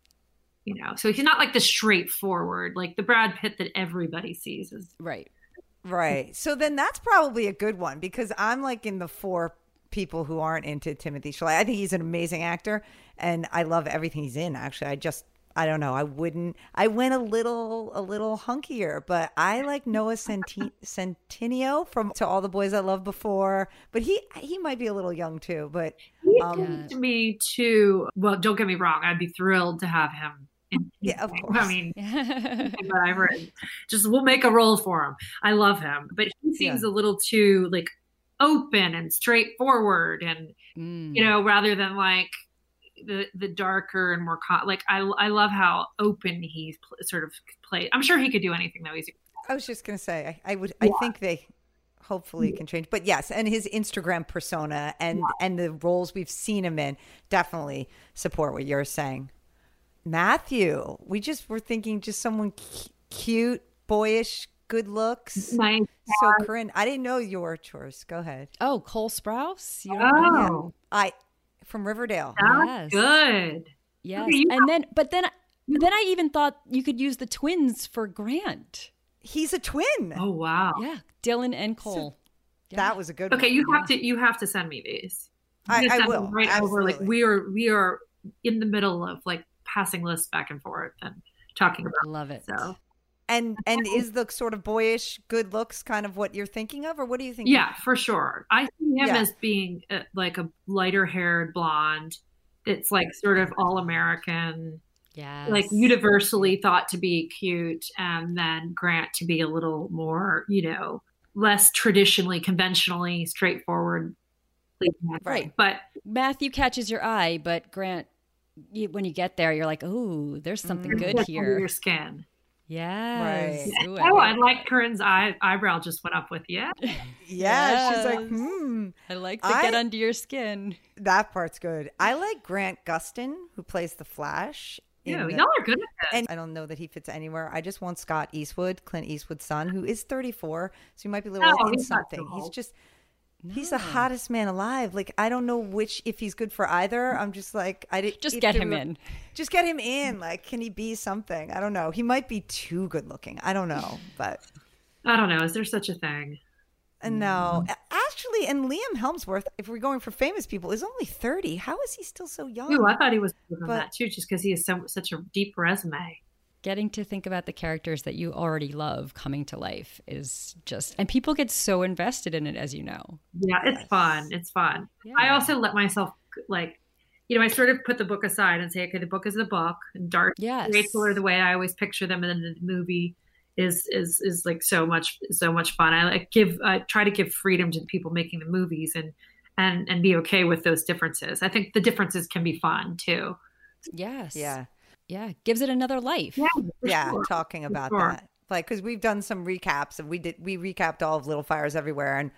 you know. So he's not like the straightforward, like the Brad Pitt that everybody sees. Is Right. Right. So then that's probably a good one because I'm like in the four people who aren't into Timothée Chalamet. I think he's an amazing actor and I love everything he's in actually. I just I don't know. I wouldn't I went a little a little hunkier, but I like Noah Centi- Centineo from To All the Boys I Loved Before, but he he might be a little young too, but um to me too. Well, don't get me wrong. I'd be thrilled to have him. In, Yeah, of course. I mean, whatever. Just we'll make a role for him. I love him, but he seems a little too like open and straightforward, and Mm. you know, rather than like the the darker and more con- like I I love how open he's pl- sort of played. I'm sure he could do anything though. He's I was just going to say, I, I would, I think they hopefully can change, but yes, and his Instagram persona and and the roles we've seen him in definitely support what you're saying. Matthew, we just were thinking just someone cu- cute, boyish, good looks. nice. So, Carinn, I didn't know your choice. Go ahead. Oh, Cole Sprouse. You don't know oh. him? Oh, I from Riverdale. Yes. good. Yes. Okay, you and then, but then, then I even thought you could use the twins for Grant. He's a twin. Oh wow. Yeah, Dylan and Cole. That was a good. Okay, one. you have to you have to send me these. I- I will, them Right over. Like we are we are in the middle of like passing lists back and forth and talking about. Love it. So And and is the sort of boyish good looks kind of what you're thinking of, or what do you think? yeah, for sure. I see him Yeah. as being uh, like a lighter haired blonde. It's like sort of all American, Yes. like universally thought to be cute, and then Grant to be a little more, you know, less traditionally, conventionally straightforward. Right. But Matthew catches your eye, but Grant, you, when you get there, you're like, oh, there's something good here. your skin. Yes. Right. Ooh, Oh, I, I like Carinn's eye, eyebrow just went up with you. Yeah, she's like, hmm. I like to I- get under your skin. That part's good. I like Grant Gustin, who plays the Flash. in Ew, the- y'all are good at this. and I don't know that he fits anywhere. I just want Scott Eastwood, Clint Eastwood's son, who is 34, so he might be a little No, in he's something. He's old. Just he's the hottest man alive. Like I don't know which if he's good for either. I'm just like I did Just get him were- in. Just get him in. Like can he be something? I don't know. He might be too good looking. I don't know, but I don't know. Is there such a thing? uh, no. Actually, and Liam Hemsworth, if we're going for famous people, is only 30. How is he still so young? Ooh, I thought he was But- that too, just because he has so, such a deep resume. Getting to think about the characters that you already love coming to life is just, and people get so invested in it, as you know. Yeah, it's fun. It's fun. I also let myself like, you know, I sort of put the book aside and say, okay, the book is the book, and Dark yes. Rachel are the way I always picture them, and then the movie is is is like so much so much fun. I like give I try to give freedom to the people making the movies and and and be okay with those differences. I think the differences can be fun too. Yes. Yeah. Yeah. Gives it another life. Yeah. Yeah. Sure. Talking about sure. that, like, because we've done some recaps and we did we recapped all of Little Fires Everywhere and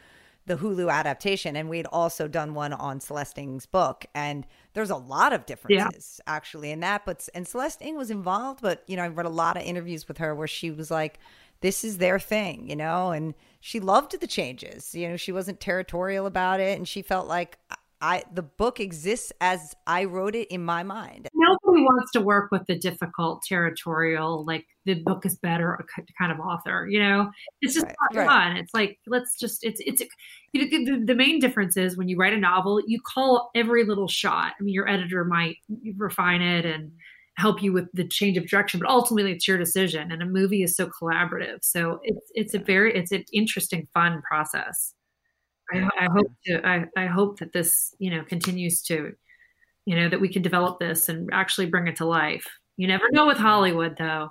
the Hulu adaptation, and we'd also done one on Celeste Ng's book, and there's a lot of differences yeah. actually in that. But and Celeste Ng was involved, but you know, I've read a lot of interviews with her where she was like, "This is their thing," you know, and she loved the changes. You know, she wasn't territorial about it, and she felt like I the book exists as I wrote it in my mind. Nobody wants to work with the difficult territorial, like the book is better kind of author. You know, it's just right, not right. fun. It's like let's just it's it's you know, the, the main difference is when you write a novel, you call every little shot. I mean, your editor might refine it and help you with the change of direction, but ultimately it's your decision. And a movie is so collaborative, so it's it's a very it's an interesting, fun process. I, I hope to. I, I hope that this, you know, continues to, you know, that we can develop this and actually bring it to life. You never know with Hollywood, though.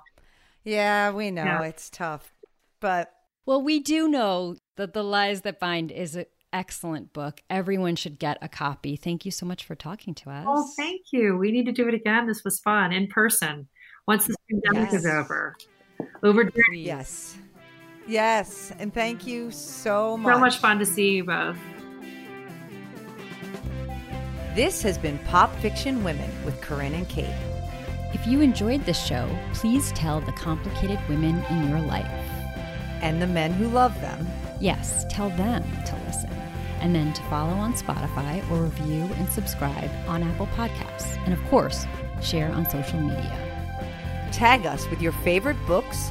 Yeah, we know yeah. it's tough, but well, we do know that The Lies That Bind is an excellent book. Everyone should get a copy. Thank you so much for talking to us. Oh, thank you. We need to do it again. This was fun in person once this pandemic yes. is over. Over. Yes. Yes, and thank you so much. So much fun to see you both. This has been Pop Fiction Women with Carinn and Kate. If you enjoyed this show, please tell the complicated women in your life. And the men who love them. Yes, tell them to listen. And then to follow on Spotify or review and subscribe on Apple Podcasts. And of course, share on social media. Tag us with your favorite books,